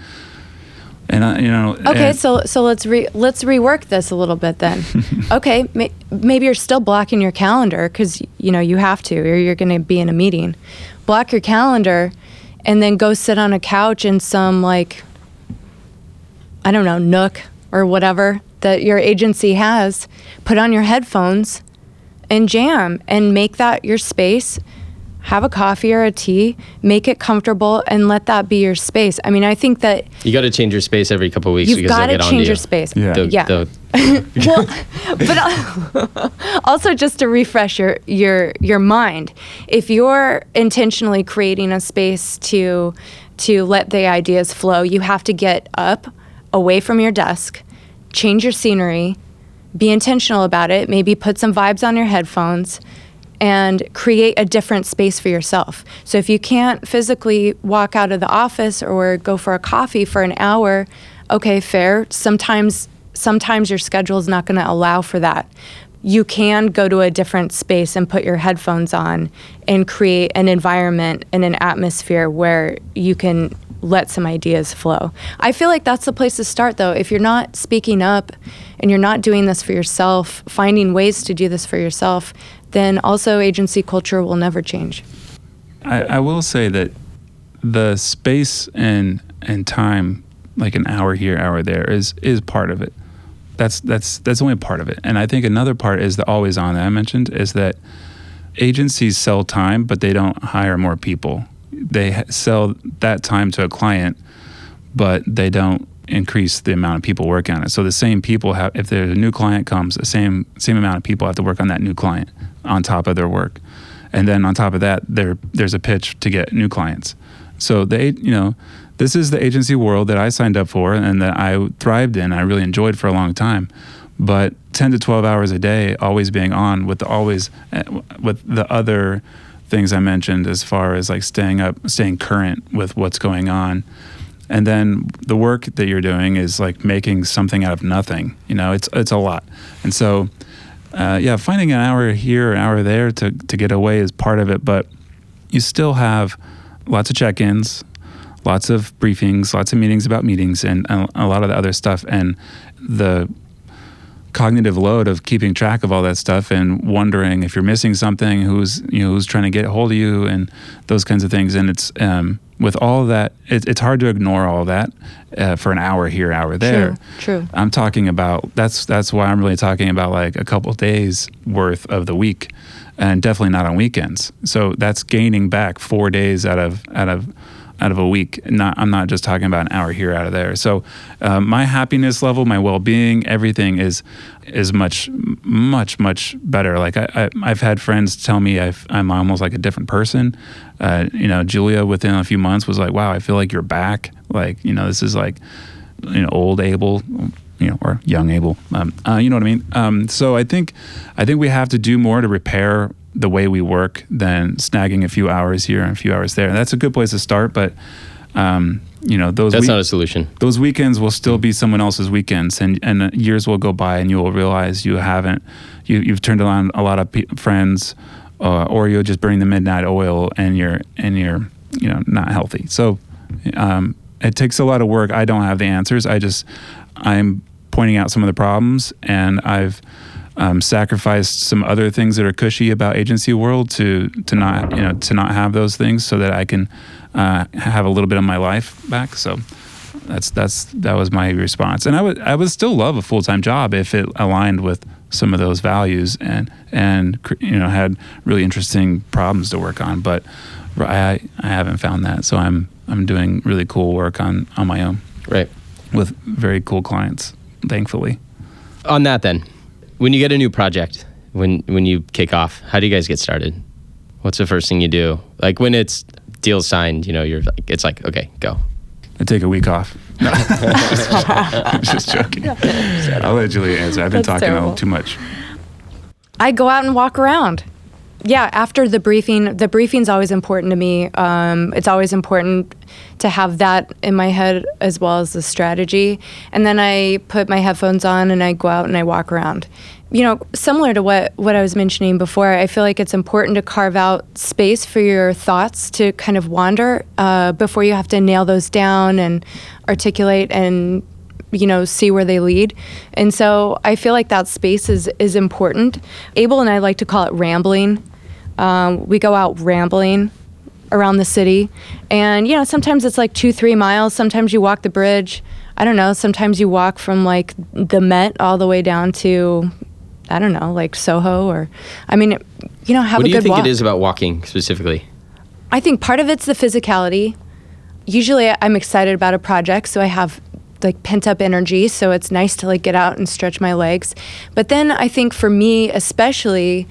and I, you know, Okay, and- so so let's re- let's rework this a little bit then. okay, may- maybe you're still blocking your calendar because you know you have to, or you're going to be in a meeting. Block your calendar, and then go sit on a couch in some like I don't know nook or whatever that your agency has. Put on your headphones and jam, and make that your space. Have a coffee or a tea, make it comfortable, and let that be your space. I mean, I think that You got to change your space every couple of weeks You've because got to get change onto your you. space. Yeah. They'll- Yeah. they'll- well, but also just to refresh your your your mind, if you're intentionally creating a space to to let the ideas flow, you have to get up, away from your desk, change your scenery, be intentional about it. Maybe put some vibes on your headphones. And create a different space for yourself. So, if you can't physically walk out of the office or go for a coffee for an hour, okay, fair. Sometimes sometimes your schedule is not going to allow for that. You can go to a different space and put your headphones on and create an environment and an atmosphere where you can let some ideas flow. I feel like that's the place to start though. If you're not speaking up and you're not doing this for yourself, finding ways to do this for yourself, then also agency culture will never change. I, I will say that the space and and time, like an hour here, hour there, is is part of it. That's that's that's only a part of it. And I think another part is the always on that I mentioned is that agencies sell time, but they don't hire more people. They sell that time to a client, but they don't increase the amount of people working on it. So the same people have, if there's a new client comes, the same same amount of people have to work on that new client on top of their work, and then on top of that, there there's a pitch to get new clients. So they, you know, this is the agency world that I signed up for and that I thrived in. I really enjoyed for a long time. But 10 to 12 hours a day, always being on with the always uh, with the other things I mentioned as far as like staying up, staying current with what's going on. And then the work that you're doing is like making something out of nothing. You know, it's it's a lot. And so, uh, yeah, finding an hour here, an hour there to to get away is part of it. But you still have lots of check-ins, lots of briefings, lots of meetings about meetings, and a, a lot of the other stuff. And the cognitive load of keeping track of all that stuff and wondering if you're missing something, who's you know who's trying to get a hold of you, and those kinds of things. And it's um, with all that, it, it's hard to ignore all that uh, for an hour here, hour there. True, true. I'm talking about that's that's why I'm really talking about like a couple days worth of the week, and definitely not on weekends. So that's gaining back four days out of out of out of a week. Not I'm not just talking about an hour here, out of there. So um, my happiness level, my well being, everything is is much much much better. Like I, I I've had friends tell me I've, I'm almost like a different person. Uh, you know, Julia within a few months was like, "Wow, I feel like you're back." Like you know, this is like you know old Abel, you know, or young Abel. Um, uh, you know what I mean? Um, so I think I think we have to do more to repair the way we work than snagging a few hours here and a few hours there. And that's a good place to start, but um, you know those That's week- not a solution. those weekends will still be someone else's weekends, and and uh, years will go by, and you will realize you haven't you you've turned on a lot of pe- friends, uh, or you're just burning the midnight oil, and you're and you're you know not healthy. So um, it takes a lot of work. I don't have the answers. I just I'm pointing out some of the problems, and I've um, sacrificed some other things that are cushy about agency world to to not you know to not have those things so that I can uh, have a little bit of my life back. So that's that's that was my response, and I would I would still love a full time job if it aligned with some of those values and and you know had really interesting problems to work on, but I I haven't found that, so I'm I'm doing really cool work on on my own, right, with very cool clients, thankfully. On that, then, when you get a new project, when when you kick off, how do you guys get started? What's the first thing you do? Like when it's deal signed, you know, you're like, it's like, okay, go. I take a week off. No, just, just joking. I'll let Julia answer. I've been That's talking too much. I go out and walk around. Yeah, after the briefing, the briefing's always important to me. Um, it's always important to have that in my head as well as the strategy. And then I put my headphones on and I go out and I walk around you know, similar to what, what I was mentioning before, I feel like it's important to carve out space for your thoughts to kind of wander uh, before you have to nail those down and articulate and you know see where they lead and so i feel like that space is is important abel and i like to call it rambling um, we go out rambling around the city and you know sometimes it's like two three miles sometimes you walk the bridge i don't know sometimes you walk from like the met all the way down to I don't know, like Soho or, I mean, you know, have what a good walk. What do you think walk. it is about walking specifically? I think part of it's the physicality. Usually I'm excited about a project, so I have like pent up energy, so it's nice to like get out and stretch my legs. But then I think for me especially,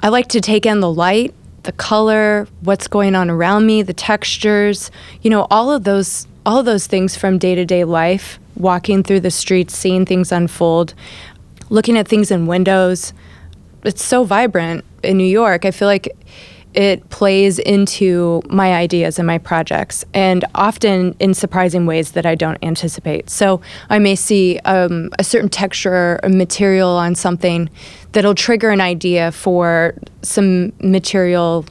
I like to take in the light, the color, what's going on around me, the textures, you know, all of those all of those things from day-to-day life, walking through the streets, seeing things unfold looking at things in windows. It's so vibrant in New York. I feel like it plays into my ideas and my projects, and often in surprising ways that I don't anticipate. So I may see um, a certain texture or material on something that'll trigger an idea for some material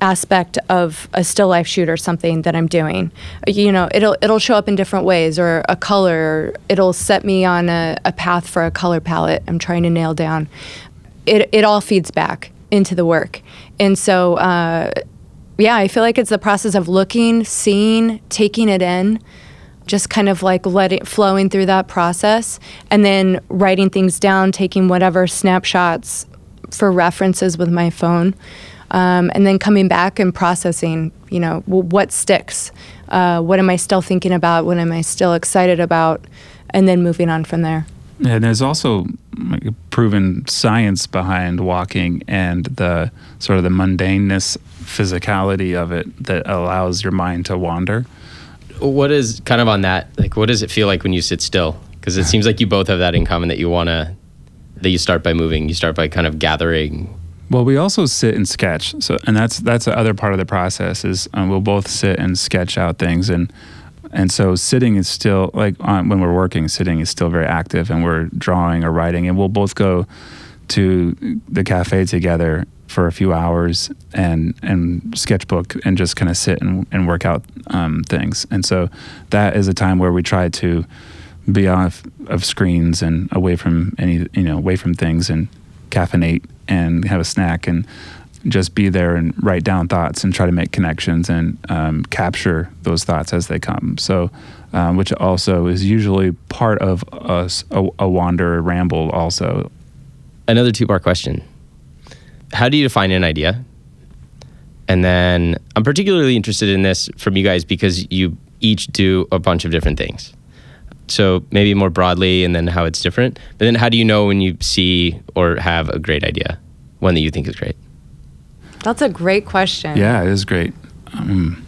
aspect of a still life shoot or something that I'm doing. You know, it'll it'll show up in different ways or a color. Or it'll set me on a, a path for a color palette I'm trying to nail down. It it all feeds back into the work, and so uh, yeah, I feel like it's the process of looking, seeing, taking it in. Just kind of like letting flowing through that process, and then writing things down, taking whatever snapshots for references with my phone um, and then coming back and processing, you know, what sticks, uh, what am I still thinking about, what am I still excited about, and then moving on from there. Yeah, and there's also like proven science behind walking and the sort of the mundaneness, physicality of it that allows your mind to wander. What is kind of on that? Like, what does it feel like when you sit still? Because it seems like you both have that in common that you want to, that you start by moving, you start by kind of gathering well, we also sit and sketch. So, and that's that's the other part of the process is um, we'll both sit and sketch out things, and and so sitting is still like um, when we're working, sitting is still very active, and we're drawing or writing, and we'll both go to the cafe together for a few hours and and sketchbook and just kind of sit and, and work out um, things. And so that is a time where we try to be off of screens and away from any you know away from things and caffeinate and have a snack and just be there and write down thoughts and try to make connections and um, capture those thoughts as they come. So, um, which also is usually part of us a, a wander, a ramble. Also, another two-part question: How do you define an idea? And then I'm particularly interested in this from you guys because you each do a bunch of different things so maybe more broadly and then how it's different but then how do you know when you see or have a great idea one that you think is great that's a great question. Yeah it is great. Um,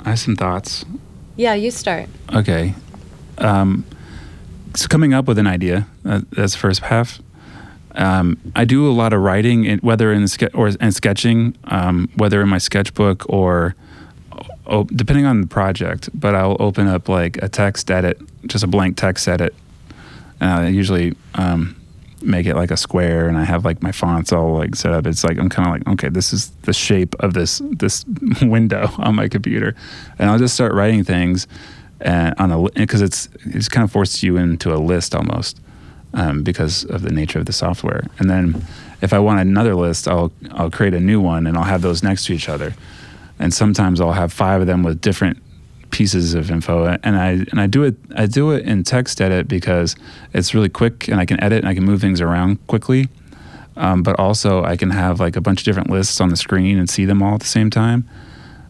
i have some thoughts. Yeah you start. Okay. Um, so coming up with an idea uh, that's the first half. Um, I do a lot of writing, in, whether in ske- or and sketching, um, whether in my sketchbook or oh, depending on the project, but I'll open up like a text edit, just a blank text edit. And I usually um, make it like a square, and I have like my fonts all like set up. It's like I'm kind of like, okay, this is the shape of this this window on my computer, and I'll just start writing things and on a because it's it's kind of forces you into a list almost. um, because of the nature of the software. And then if I want another list, I'll I'll create a new one and I'll have those next to each other. And sometimes I'll have five of them with different pieces of info and I and I do it I do it in TextEdit because it's really quick and I can edit and I can move things around quickly. Um, but also I can have like a bunch of different lists on the screen and see them all at the same time.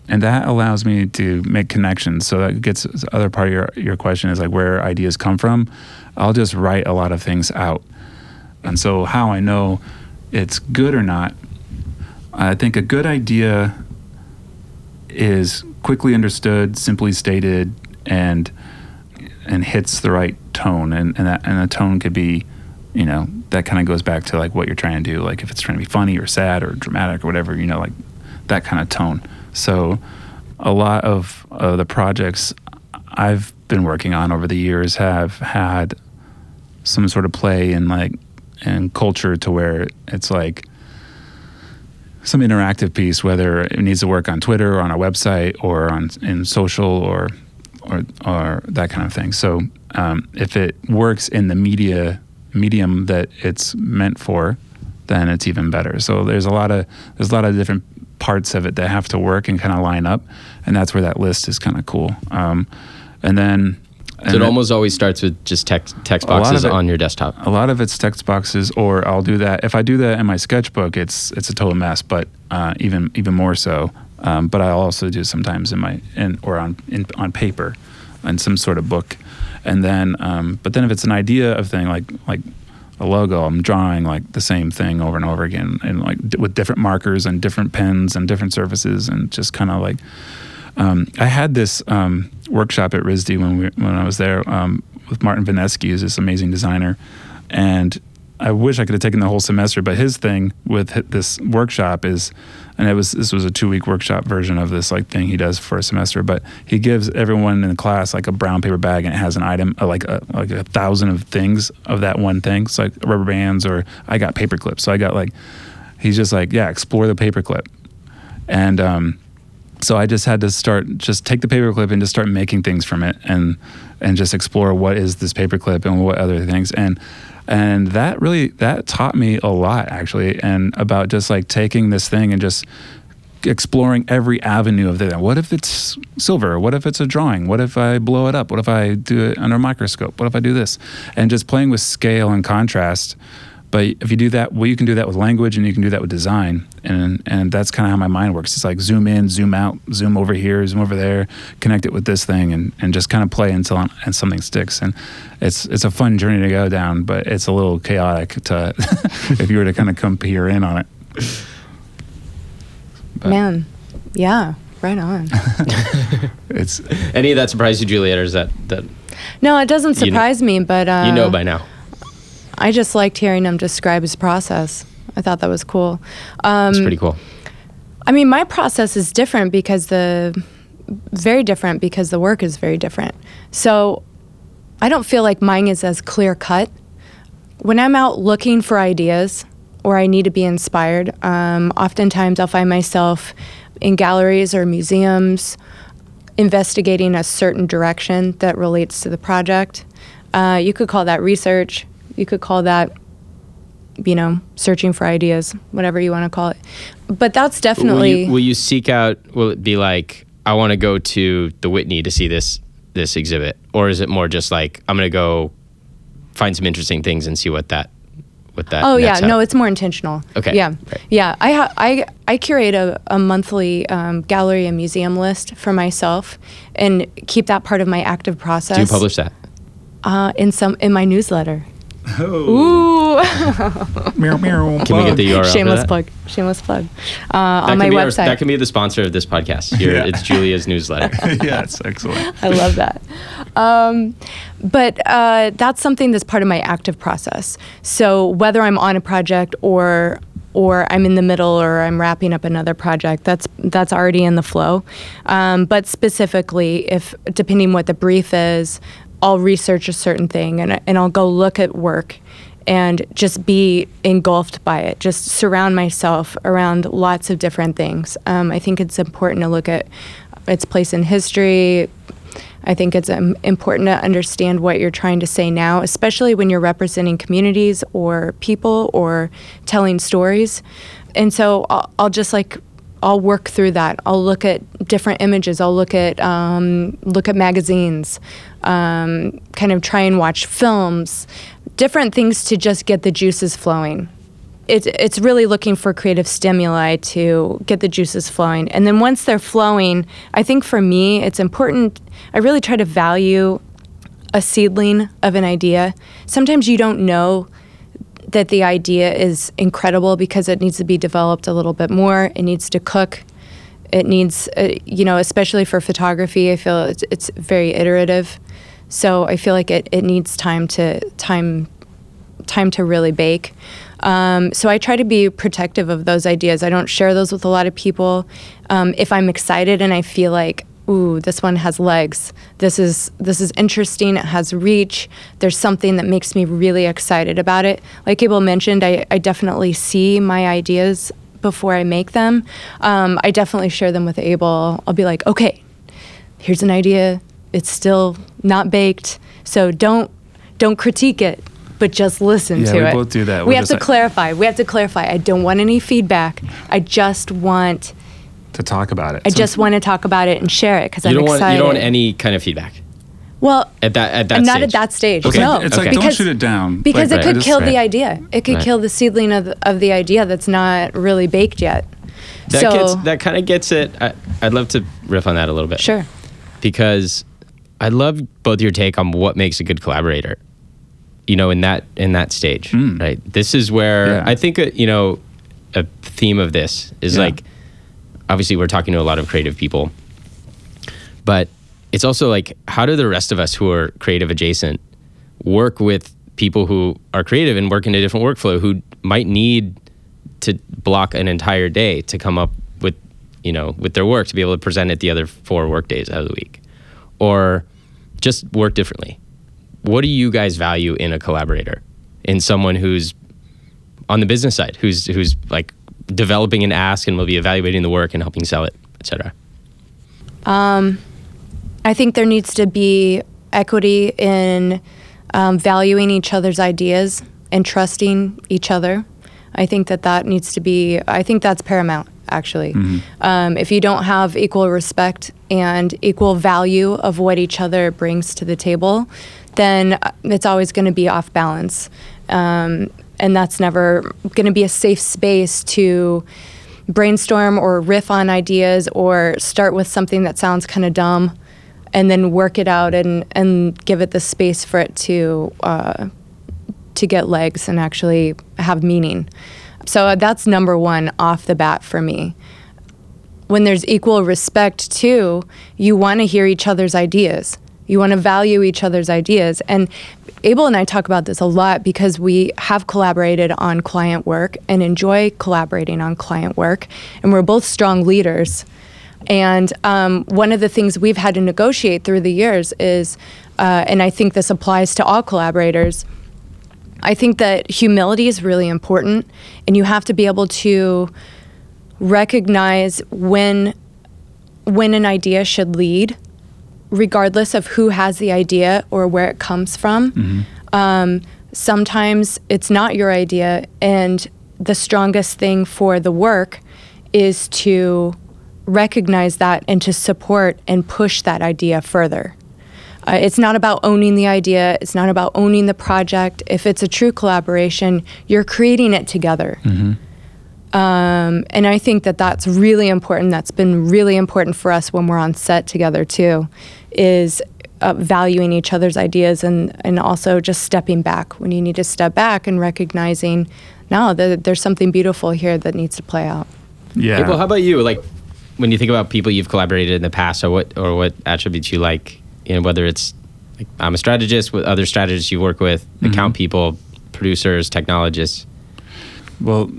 And that allows me to make connections. So that gets the other part of your, your question is like where ideas come from. I'll just write a lot of things out. And so how I know it's good or not, I think a good idea is quickly understood, simply stated, and and hits the right tone. And and that, and the tone could be, you know, that kind of goes back to like what you're trying to do. Like if it's trying to be funny or sad or dramatic or whatever, you know, like that kind of tone. So a lot of uh, the projects I've been working on over the years have had some sort of play in like and culture to where it's like some interactive piece, whether it needs to work on Twitter or on a website or on in social or or, or that kind of thing. So um, if it works in the media medium that it's meant for, then it's even better. So there's a lot of there's a lot of different parts of it that have to work and kind of line up, and that's where that list is kind of cool. Um, and then so it almost always starts with just text text boxes it, on your desktop. A lot of it's text boxes, or I'll do that. If I do that in my sketchbook, it's it's a total mess. But uh, even even more so. Um, but I also do sometimes in my in or on in, on paper, in some sort of book, and then um, but then if it's an idea of thing like like a logo, I'm drawing like the same thing over and over again, and like d- with different markers and different pens and different surfaces, and just kind of like. Um, I had this um, workshop at RISD when we when I was there um, with Martin Venezky, who's this amazing designer, and I wish I could have taken the whole semester. But his thing with this workshop is, and it was this was a two week workshop version of this like thing he does for a semester. But he gives everyone in the class like a brown paper bag, and it has an item uh, like a, like a thousand of things of that one thing. So like rubber bands, or I got paper clips. So I got like, he's just like, yeah, explore the paper clip, and um, so I just had to start just take the paperclip and just start making things from it and and just explore what is this paperclip and what other things and and that really that taught me a lot actually and about just like taking this thing and just exploring every avenue of that. What if it's silver? What if it's a drawing? What if I blow it up? What if I do it under a microscope? What if I do this? And just playing with scale and contrast but if you do that, well, you can do that with language and you can do that with design. And, and that's kind of how my mind works. It's like zoom in, zoom out, zoom over here, zoom over there, connect it with this thing and, and just kind of play until and something sticks. And it's, it's a fun journey to go down, but it's a little chaotic to, if you were to kind of come peer in on it. But. Man, yeah, right on. it's any of that surprise you, Juliet, or is that that? No, it doesn't surprise you know, me, but uh, you know by now. I just liked hearing him describe his process. I thought that was cool. Um, it's pretty cool. I mean, my process is different because the very different because the work is very different. So I don't feel like mine is as clear cut. When I'm out looking for ideas or I need to be inspired, um, oftentimes I'll find myself in galleries or museums investigating a certain direction that relates to the project. Uh, you could call that research you could call that you know searching for ideas whatever you want to call it. But that's definitely will you, will you seek out will it be like i want to go to the whitney to see this this exhibit or is it more just like i'm going to go find some interesting things and see what that what that oh yeah. out? no it's more intentional. Okay. Yeah. Right. yeah. I ha- i i curate a, a monthly um, gallery and museum list for myself and keep that part of my active process. Do you publish that? Uh, in some in my newsletter Oh. Ooh. meow, meow, Can we get the URL? Shameless plug. Shameless plug. Uh, on my website. Our, that can be the sponsor of this podcast. yeah. It's Julia's newsletter. yes, excellent. I love that. Um, but uh, that's something that's part of my active process. So whether I'm on a project or or I'm in the middle or I'm wrapping up another project. That's that's already in the flow. Um, but specifically, if depending what the brief is, I'll research a certain thing and, and I'll go look at work and just be engulfed by it, just surround myself around lots of different things. Um, I think it's important to look at its place in history, I think it's um, important to understand what you're trying to say now, especially when you're representing communities or people or telling stories. And so I'll, I'll just like I'll work through that. I'll look at different images. I'll look at um, look at magazines, um, kind of try and watch films, different things to just get the juices flowing. It, it's really looking for creative stimuli to get the juices flowing. And then once they're flowing, I think for me, it's important. I really try to value a seedling of an idea. Sometimes you don't know that the idea is incredible because it needs to be developed a little bit more. It needs to cook. It needs, uh, you know, especially for photography, I feel it's, it's very iterative. So I feel like it, it needs time to time time to really bake. Um, so I try to be protective of those ideas. I don't share those with a lot of people. Um, if I'm excited and I feel like, ooh, this one has legs. This is this is interesting. It has reach. There's something that makes me really excited about it. Like Abel mentioned, I, I definitely see my ideas before I make them. Um, I definitely share them with Abel. I'll be like, okay, here's an idea. It's still not baked, so don't don't critique it but just listen Yeah, to we it. both do that. We We're have to like- clarify. We have to clarify. I don't want any feedback. I just want to talk about it. I So- just want to talk about it and share it because I'm don't want excited. you don't want any kind of feedback well, at that at that I'm not stage. at that stage. Okay. No, It's like Okay. don't shoot it down. because Like, it could just- kill the idea. It could Right. kill the seedling of the, of the idea that's not really baked yet. that so gets that kind of gets it. I, I'd love to riff on that a little bit. sure. because I love both your take on what makes a good collaborator. You know, in that in that stage, Mm. right? This is where Yeah. I think uh, you know a theme of this is Yeah. like obviously we're talking to a lot of creative people, but it's also like how do the rest of us who are creative adjacent work with people who are creative and work in a different workflow who might need to block an entire day to come up with you know with their work to be able to present it the other four work days out of the week? Or just work differently. What do you guys value in a collaborator? In someone who's on the business side who's who's like developing an ask and we'll be evaluating the work and helping sell it etc Um, I think there needs to be equity in um, valuing each other's ideas and trusting each other. I think that that needs to be. I think that's paramount. Actually, um, if you don't have equal respect and equal value of what each other brings to the table, then uh, it's always going to be off balance, um, and that's never going to be a safe space to brainstorm or riff on ideas or start with something that sounds kind of dumb and then work it out and, and give it the space for it to uh, to get legs and actually have meaning. So that's number one off the bat for me. When there's equal respect too, you want to hear each other's ideas. You want to value each other's ideas. And Abel and I talk about this a lot because we have collaborated on client work and enjoy collaborating on client work. And we're both strong leaders. And um, one of the things we've had to negotiate through the years is, uh, and I think this applies to all collaborators, I think that humility is really important, and you have to be able to recognize when when an idea should lead, regardless of who has the idea or where it comes from. Um, sometimes it's not your idea, and the strongest thing for the work is to recognize that and to support and push that idea further. Uh, it's not about owning the idea. It's not about owning the project. If it's a true collaboration, you're creating it together. Um, and I think that that's really important. That's been really important for us when we're on set together too, is uh, valuing each other's ideas and and also just stepping back when you need to step back and recognizing, no, th- there's something beautiful here that needs to play out. Yeah. well how about you like when you think about people you've collaborated in the past or what or what attributes you like you know whether it's like i'm a strategist with other strategists you work with account people producers technologists Well,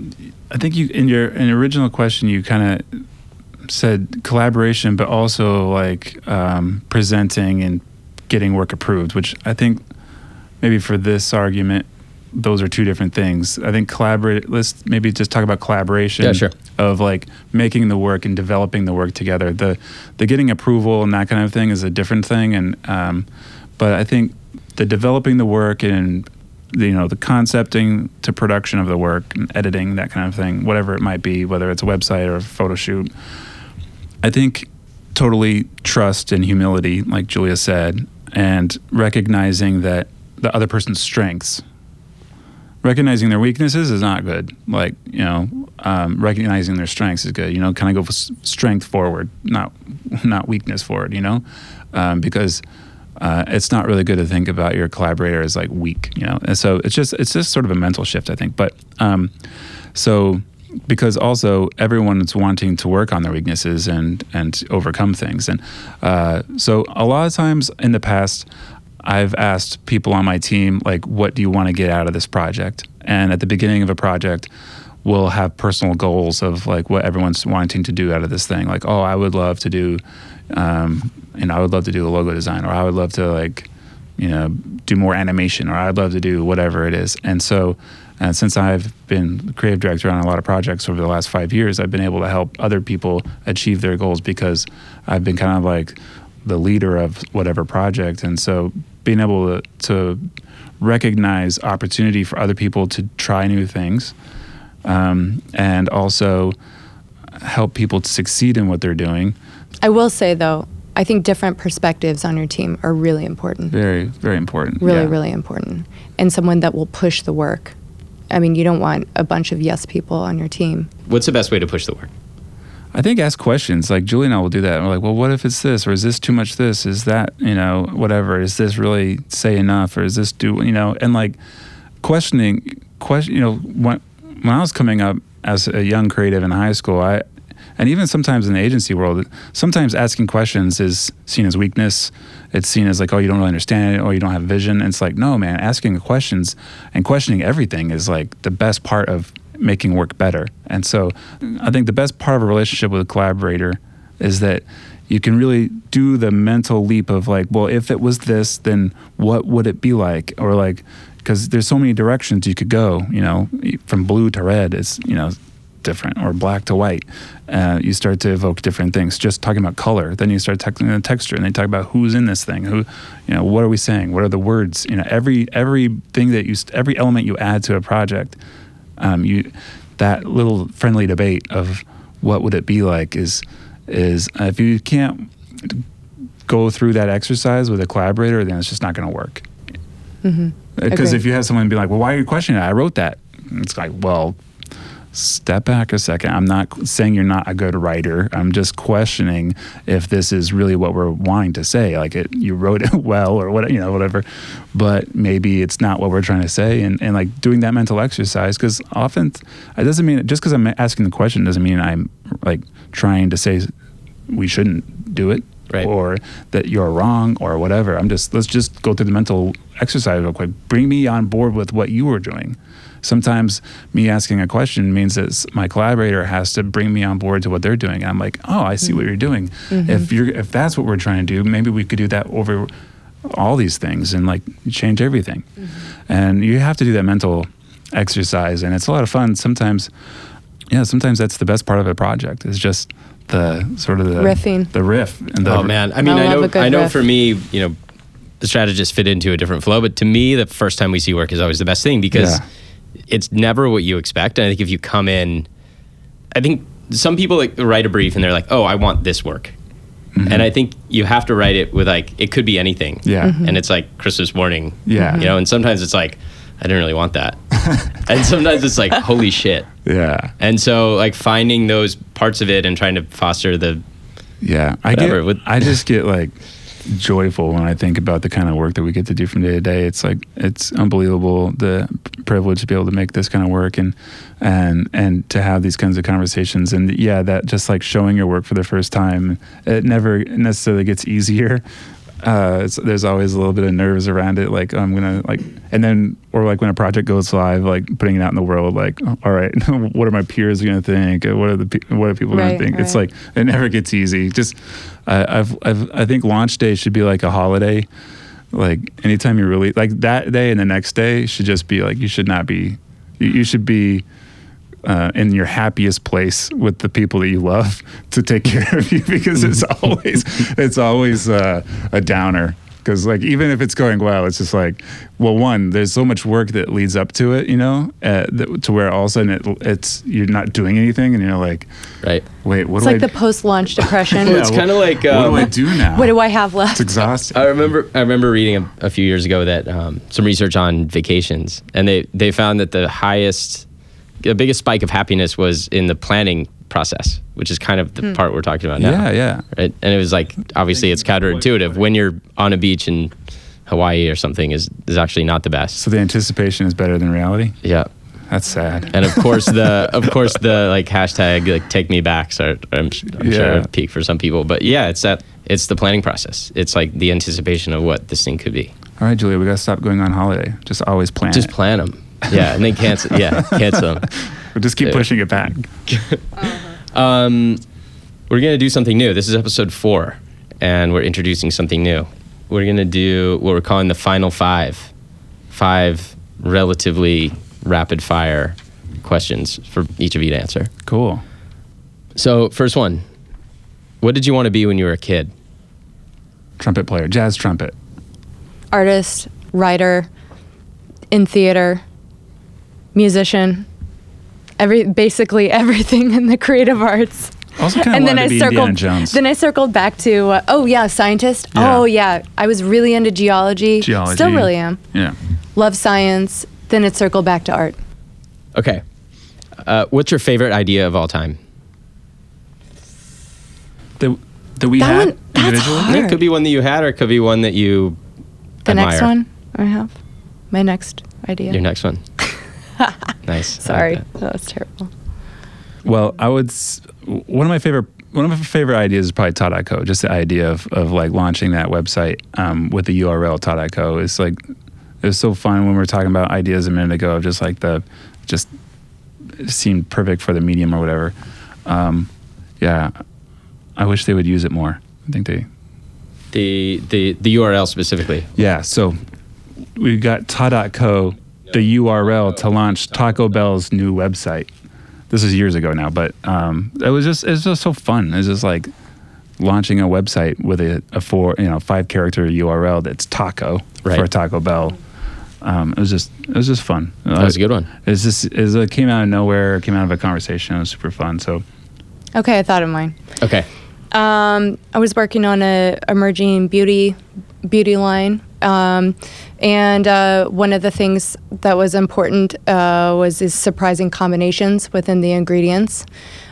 I think you in your in your original question you kind of said collaboration, but also like um, presenting and getting work approved, which I think maybe for this argument those are two different things. I think collaborate. Let's maybe just talk about collaboration. Yeah, sure. Of like making the work and developing the work together. The the getting approval and that kind of thing is a different thing. And um, but I think the developing the work and the, you know the concepting to production of the work and editing that kind of thing, whatever it might be, whether it's a website or a photo shoot. I think totally trust and humility, like Julia said, and recognizing that the other person's strengths recognizing their weaknesses is not good. Like you know, um, recognizing their strengths is good. You know, kind of go strength forward, not not weakness forward. You know, um, because uh, it's not really good to think about your collaborator as like weak. You know, and so it's just it's just sort of a mental shift, I think. But um, so because also everyone's wanting to work on their weaknesses and and overcome things, and uh, so a lot of times in the past. I've asked people on my team, like, what do you want to get out of this project? And at the beginning of a project, we'll have personal goals of like what everyone's wanting to do out of this thing. Like, oh, I would love to do, um, you know, I would love to do a logo design, or I would love to like, you know, do more animation, or I'd love to do whatever it is. And so, and since I've been creative director on a lot of projects over the last five years, I've been able to help other people achieve their goals because I've been kind of like the leader of whatever project. And so being able to, to recognize opportunity for other people to try new things um, and also help people to succeed in what they're doing. I will say though, I think different perspectives on your team are really important. Very, very important. Really, yeah. really important. And someone that will push the work. I mean, you don't want a bunch of yes people on your team. What's the best way to push the work? I think ask questions. Like Julie and I will do that. We're like, well, what if it's this, or is this too much? This is that, you know, whatever. Is this really say enough, or is this do, you know, and like questioning, question, you know, when when I was coming up as a young creative in high school, I, and even sometimes in the agency world, sometimes asking questions is seen as weakness. It's seen as like, oh, you don't really understand it, or you don't have vision. And it's like, no, man, asking questions and questioning everything is like the best part of making work better. And so I think the best part of a relationship with a collaborator is that you can really do the mental leap of like, well, if it was this, then what would it be like? Or like, because there's so many directions you could go, you know, from blue to red is, you know, different or black to white. Uh, you start to evoke different things. Just talking about color, then you start talking about texture, and they talk about who's in this thing, who, you know, what are we saying? What are the words? You know, every everything that you, every element you add to a project um, you that little friendly debate of what would it be like is is uh, if you can't go through that exercise with a collaborator, then it's just not going to work. Because Mm-hmm. if you have someone be like, "Well, why are you questioning it? I wrote that," it's like, well. Step back a second. I'm not saying you're not a good writer. I'm just questioning if this is really what we're wanting to say. Like it, you wrote it well, or what you know, whatever. But maybe it's not what we're trying to say. And, and like doing that mental exercise, because often it doesn't mean just because I'm asking the question doesn't mean I'm like trying to say we shouldn't do it Right. or that you're wrong or whatever. I'm just let's just go through the mental exercise real quick. Bring me on board with what you were doing. Sometimes me asking a question means that my collaborator has to bring me on board to what they're doing. And I'm like, oh, I see what you're doing. Mm-hmm. If you're if that's what we're trying to do, maybe we could do that over all these things and like change everything. Mm-hmm. And you have to do that mental exercise, and it's a lot of fun. Sometimes, yeah, sometimes that's the best part of a project is just the sort of the Riffing. the riff. And the oh man, I mean, I I, know, I know riff. for me, you know, the strategists fit into a different flow, but to me, the first time we see work is always the best thing because Yeah. It's never what you expect. And I think if you come in, I think some people like write a brief and they're like, "Oh, I want this work," and I think you have to write it with like it could be anything. Mm-hmm. Yeah. Mhm. and it's like Christmas morning. Yeah. you know, and sometimes it's like I didn't really want that, and sometimes it's like holy shit. yeah, And so like finding those parts of it and trying to foster the yeah. I Whatever, get. with- I just get like joyful when I think about the kind of work that we get to do from day to day. It's like it's unbelievable the privilege to be able to make this kind of work and and and to have these kinds of conversations. And yeah, that just like showing your work for the first time, it never necessarily gets easier. Uh, it's, there's always a little bit of nerves around it, like I'm gonna like, and then or like when a project goes live, like putting it out in the world, like, all right, what are my peers gonna think? What are the what are people Right, gonna think? It's like it never gets easy. Just I I've, I've I think launch day should be like a holiday like anytime you really like that day and the next day should just be like you should not be you, you should be uh, in your happiest place with the people that you love to take care of you because it's always it's always uh, a downer because like even if it's going well it's just like well one there's so much work that leads up to it you know uh, that, to where all of a sudden it, it's you're not doing anything and you're like Right. wait what It's do like I the post-launch depression. Yeah, it's kinda like, what do um, I do now What do I have left? it's exhausting I remember I remember reading a, a few years ago that um, some research on vacations, and they they found that the highest, the biggest spike of happiness was in the planning process, which is kind of the hmm. part we're talking about now. yeah yeah Right. And it was like obviously it's counterintuitive when you're on a beach in Hawaii or something is is actually not the best. so the anticipation is better than reality Yeah. that's sad And of course the of course the like hashtag like take me back so I'm, I'm sure Yeah. a peak for some people. But yeah, it's that it's the planning process. It's like the anticipation of what this thing could be. all right julia we gotta stop going on holiday just always plan Just it. plan them. Yeah, and then cancel. Yeah, cancel them. We'll just keep Yeah. pushing it back Um, we're gonna do something new. This is episode four, and we're introducing something new. We're gonna do what we're calling the final five, five relatively rapid fire questions for each of you to answer. cool So, first one, what did you want to be when you were a kid? trumpet player jazz trumpet Artist, writer, in theater, musician, every basically everything in the creative arts. also kind of and then wanted I be circled. Indiana Jones Then I circled back to uh, oh yeah, scientist. Yeah. Oh yeah, I was really into geology. geology Still really am. yeah Love science. Then it circled back to art. Okay. Uh, what's your favorite idea of all time? that, that we That had one- that's individually hard. It could be one that you had, or it could be one that you The admire. next one I have. My next idea. Your next one. nice. I like Sorry, that. that was terrible. Well, I would. s- One of my favorite one of my favorite ideas is probably Ta.co. Just the idea of of like launching that website um, with the URL Ta.co is like it was so fun when we were talking about ideas a minute ago of just like the just seemed perfect for the medium or whatever. Um, yeah, I wish they would use it more. I think they The the the URL specifically. Yeah, so we've got ta.co, the URL to launch Taco Bell's new website. This is years ago now, but um, it was just it was just so fun. It was just like launching a website with a, a four you know five character URL that's taco Right. for Taco Bell. Um, it was just it was just fun. That was a good one. It's just it's, it came out of nowhere. It came out of a conversation. It was super fun. So Okay, I thought of mine. Okay. Um, I was working on a emerging beauty beauty line, um, and uh, one of the things that was important uh, was these surprising combinations within the ingredients,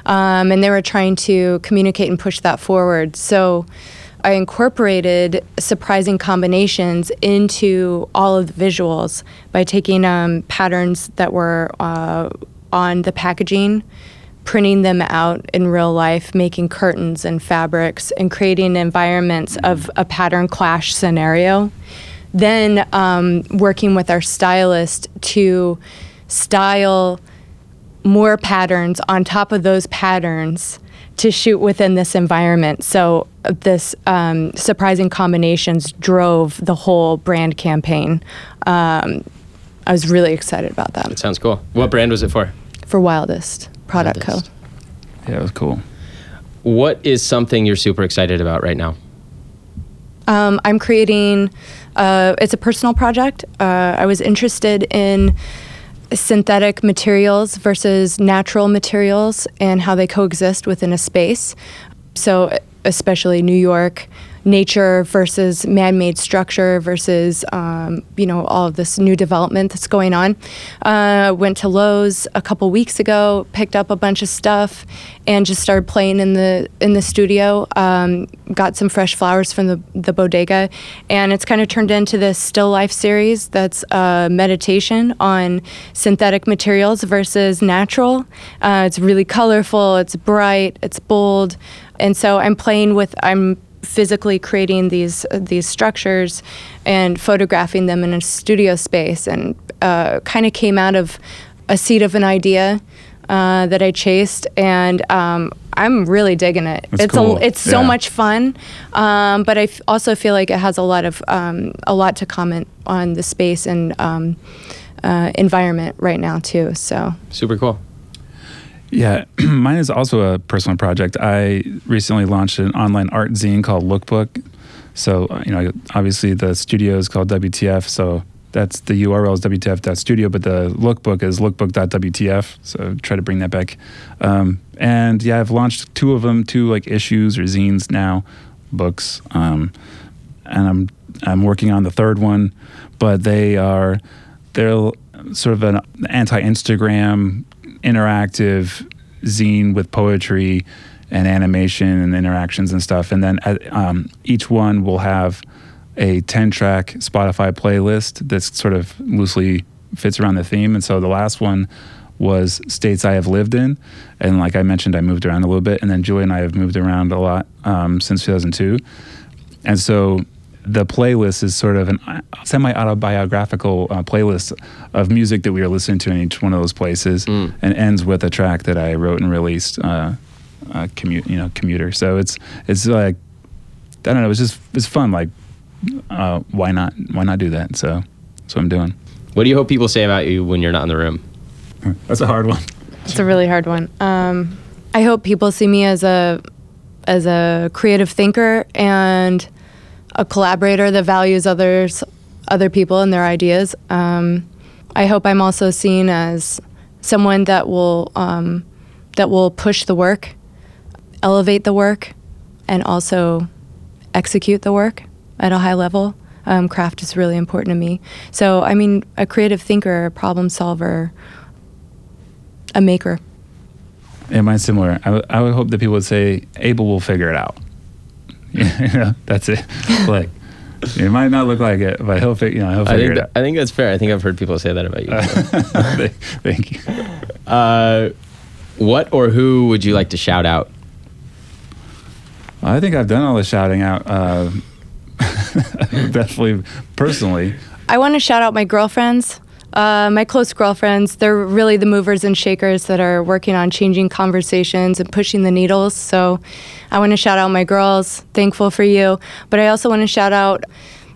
um, and they were trying to communicate and push that forward. So. I incorporated surprising combinations into all of the visuals by taking um, patterns that were uh, on the packaging, printing them out in real life, making curtains and fabrics, and creating environments of a pattern clash scenario. Then um, working with our stylist to style more patterns on top of those patterns to shoot within this environment. So this um, surprising combinations drove the whole brand campaign. Um, I was really excited about that Sounds cool. What brand was it for? for Wildest Product Wildest. Co. yeah, it was cool. What is something you're super excited about right now? Um, I'm creating. Uh, it's a personal project. Uh, I was interested in synthetic materials versus natural materials and how they coexist within a space. So, especially New York, nature versus man-made structure versus um, you know all of this new development that's going on. Uh, went to Lowe's a couple weeks ago, picked up a bunch of stuff, and just started playing in the in the studio. Um, got some fresh flowers from the the bodega, and it's kind of turned into this still life series that's a meditation on synthetic materials versus natural. Uh, it's really colorful. It's bright. It's bold, and so I'm playing with I'm physically creating these uh, these structures and photographing them in a studio space and uh, kind of came out of a seed of an idea uh, that I chased, and um, I'm really digging it. That's it's cool. a, it's so Yeah. much fun, um, but I f- also feel like it has a lot of um, a lot to comment on the space and um, uh, environment right now too. So Super cool. Yeah, mine is also a personal project. I recently launched an online art zine called Lookbook. So, uh, you know, obviously the studio is called WTF. So that's the URL is WTF.studio, but the lookbook is lookbook.wtf. So try to bring that back. Um, and yeah, I've launched two of them, two like issues or zines now, books. Um, and I'm I'm working on the third one, but they are they're sort of an anti-Instagram interactive zine with poetry and animation and interactions and stuff. And then um, each one will have a 10 track Spotify playlist that's sort of loosely fits around the theme. And so the last one was states I have lived in. And like I mentioned, I moved around a little bit. And then Julie and I have moved around a lot um, since 2002. And so the playlist is sort of an semi autobiographical uh, playlist of music that we are listening to in each one of those places, and ends with a track that I wrote and released, uh, uh, commute, you know, commuter. So it's it's like I don't know, it's just it's fun. Like, uh, why not? Why not do that? So that's what I'm doing. What do you hope people say about you when you're not in the room? That's a hard one. it's a really hard one. Um, I hope people see me as a as a creative thinker and a collaborator that values others, other people and their ideas. Um, I hope I'm also seen as someone that will um, that will push the work, elevate the work, and also execute the work at a high level. Um, craft is really important to me. So, I mean, a creative thinker, a problem solver, a maker. Yeah, mine's similar. I, w- I would hope that people would say Abel will figure it out. you know, that's it. like it might not look like it, but he'll figure. You know, he'll I figure think, it that, I think that's fair. I think I've heard people say that about you. out. Thank you. uh, what or who would you like to shout out? I think I've done all the shouting out. Uh, definitely, personally. I want to shout out my girlfriends, uh, my close girlfriends. They're really the movers and shakers that are working on changing conversations and pushing the needles. So I want to shout out my girls. Thankful for you. But I also want to shout out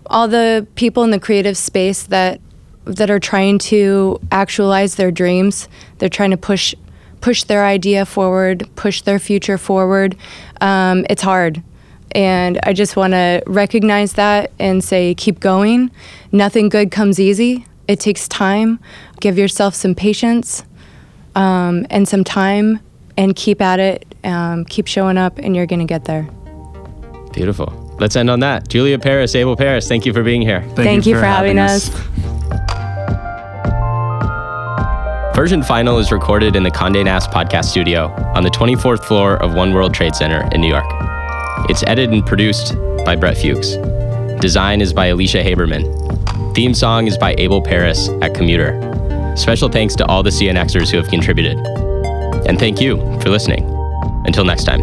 all the people in the creative space that that are trying to actualize their dreams. They're trying to push push their idea forward, push their future forward. Um, it's hard. And I just want to recognize that and say, keep going. Nothing good comes easy. It takes time. Give yourself some patience um, and some time and keep at it. Um, keep showing up, and you're going to get there. Beautiful. Let's end on that. Julia Paris, Abel Paris, thank you for being here. Thank you for having us. Version Final is recorded in the Condé Nast podcast studio on the 24th floor of One World Trade Center in New York. It's edited and produced by Brett Fuchs. Design is by Alicia Haberman. Theme song is by Abel Paris at Commuter. Special thanks to all the CNXers who have contributed. And thank you for listening. Until next time.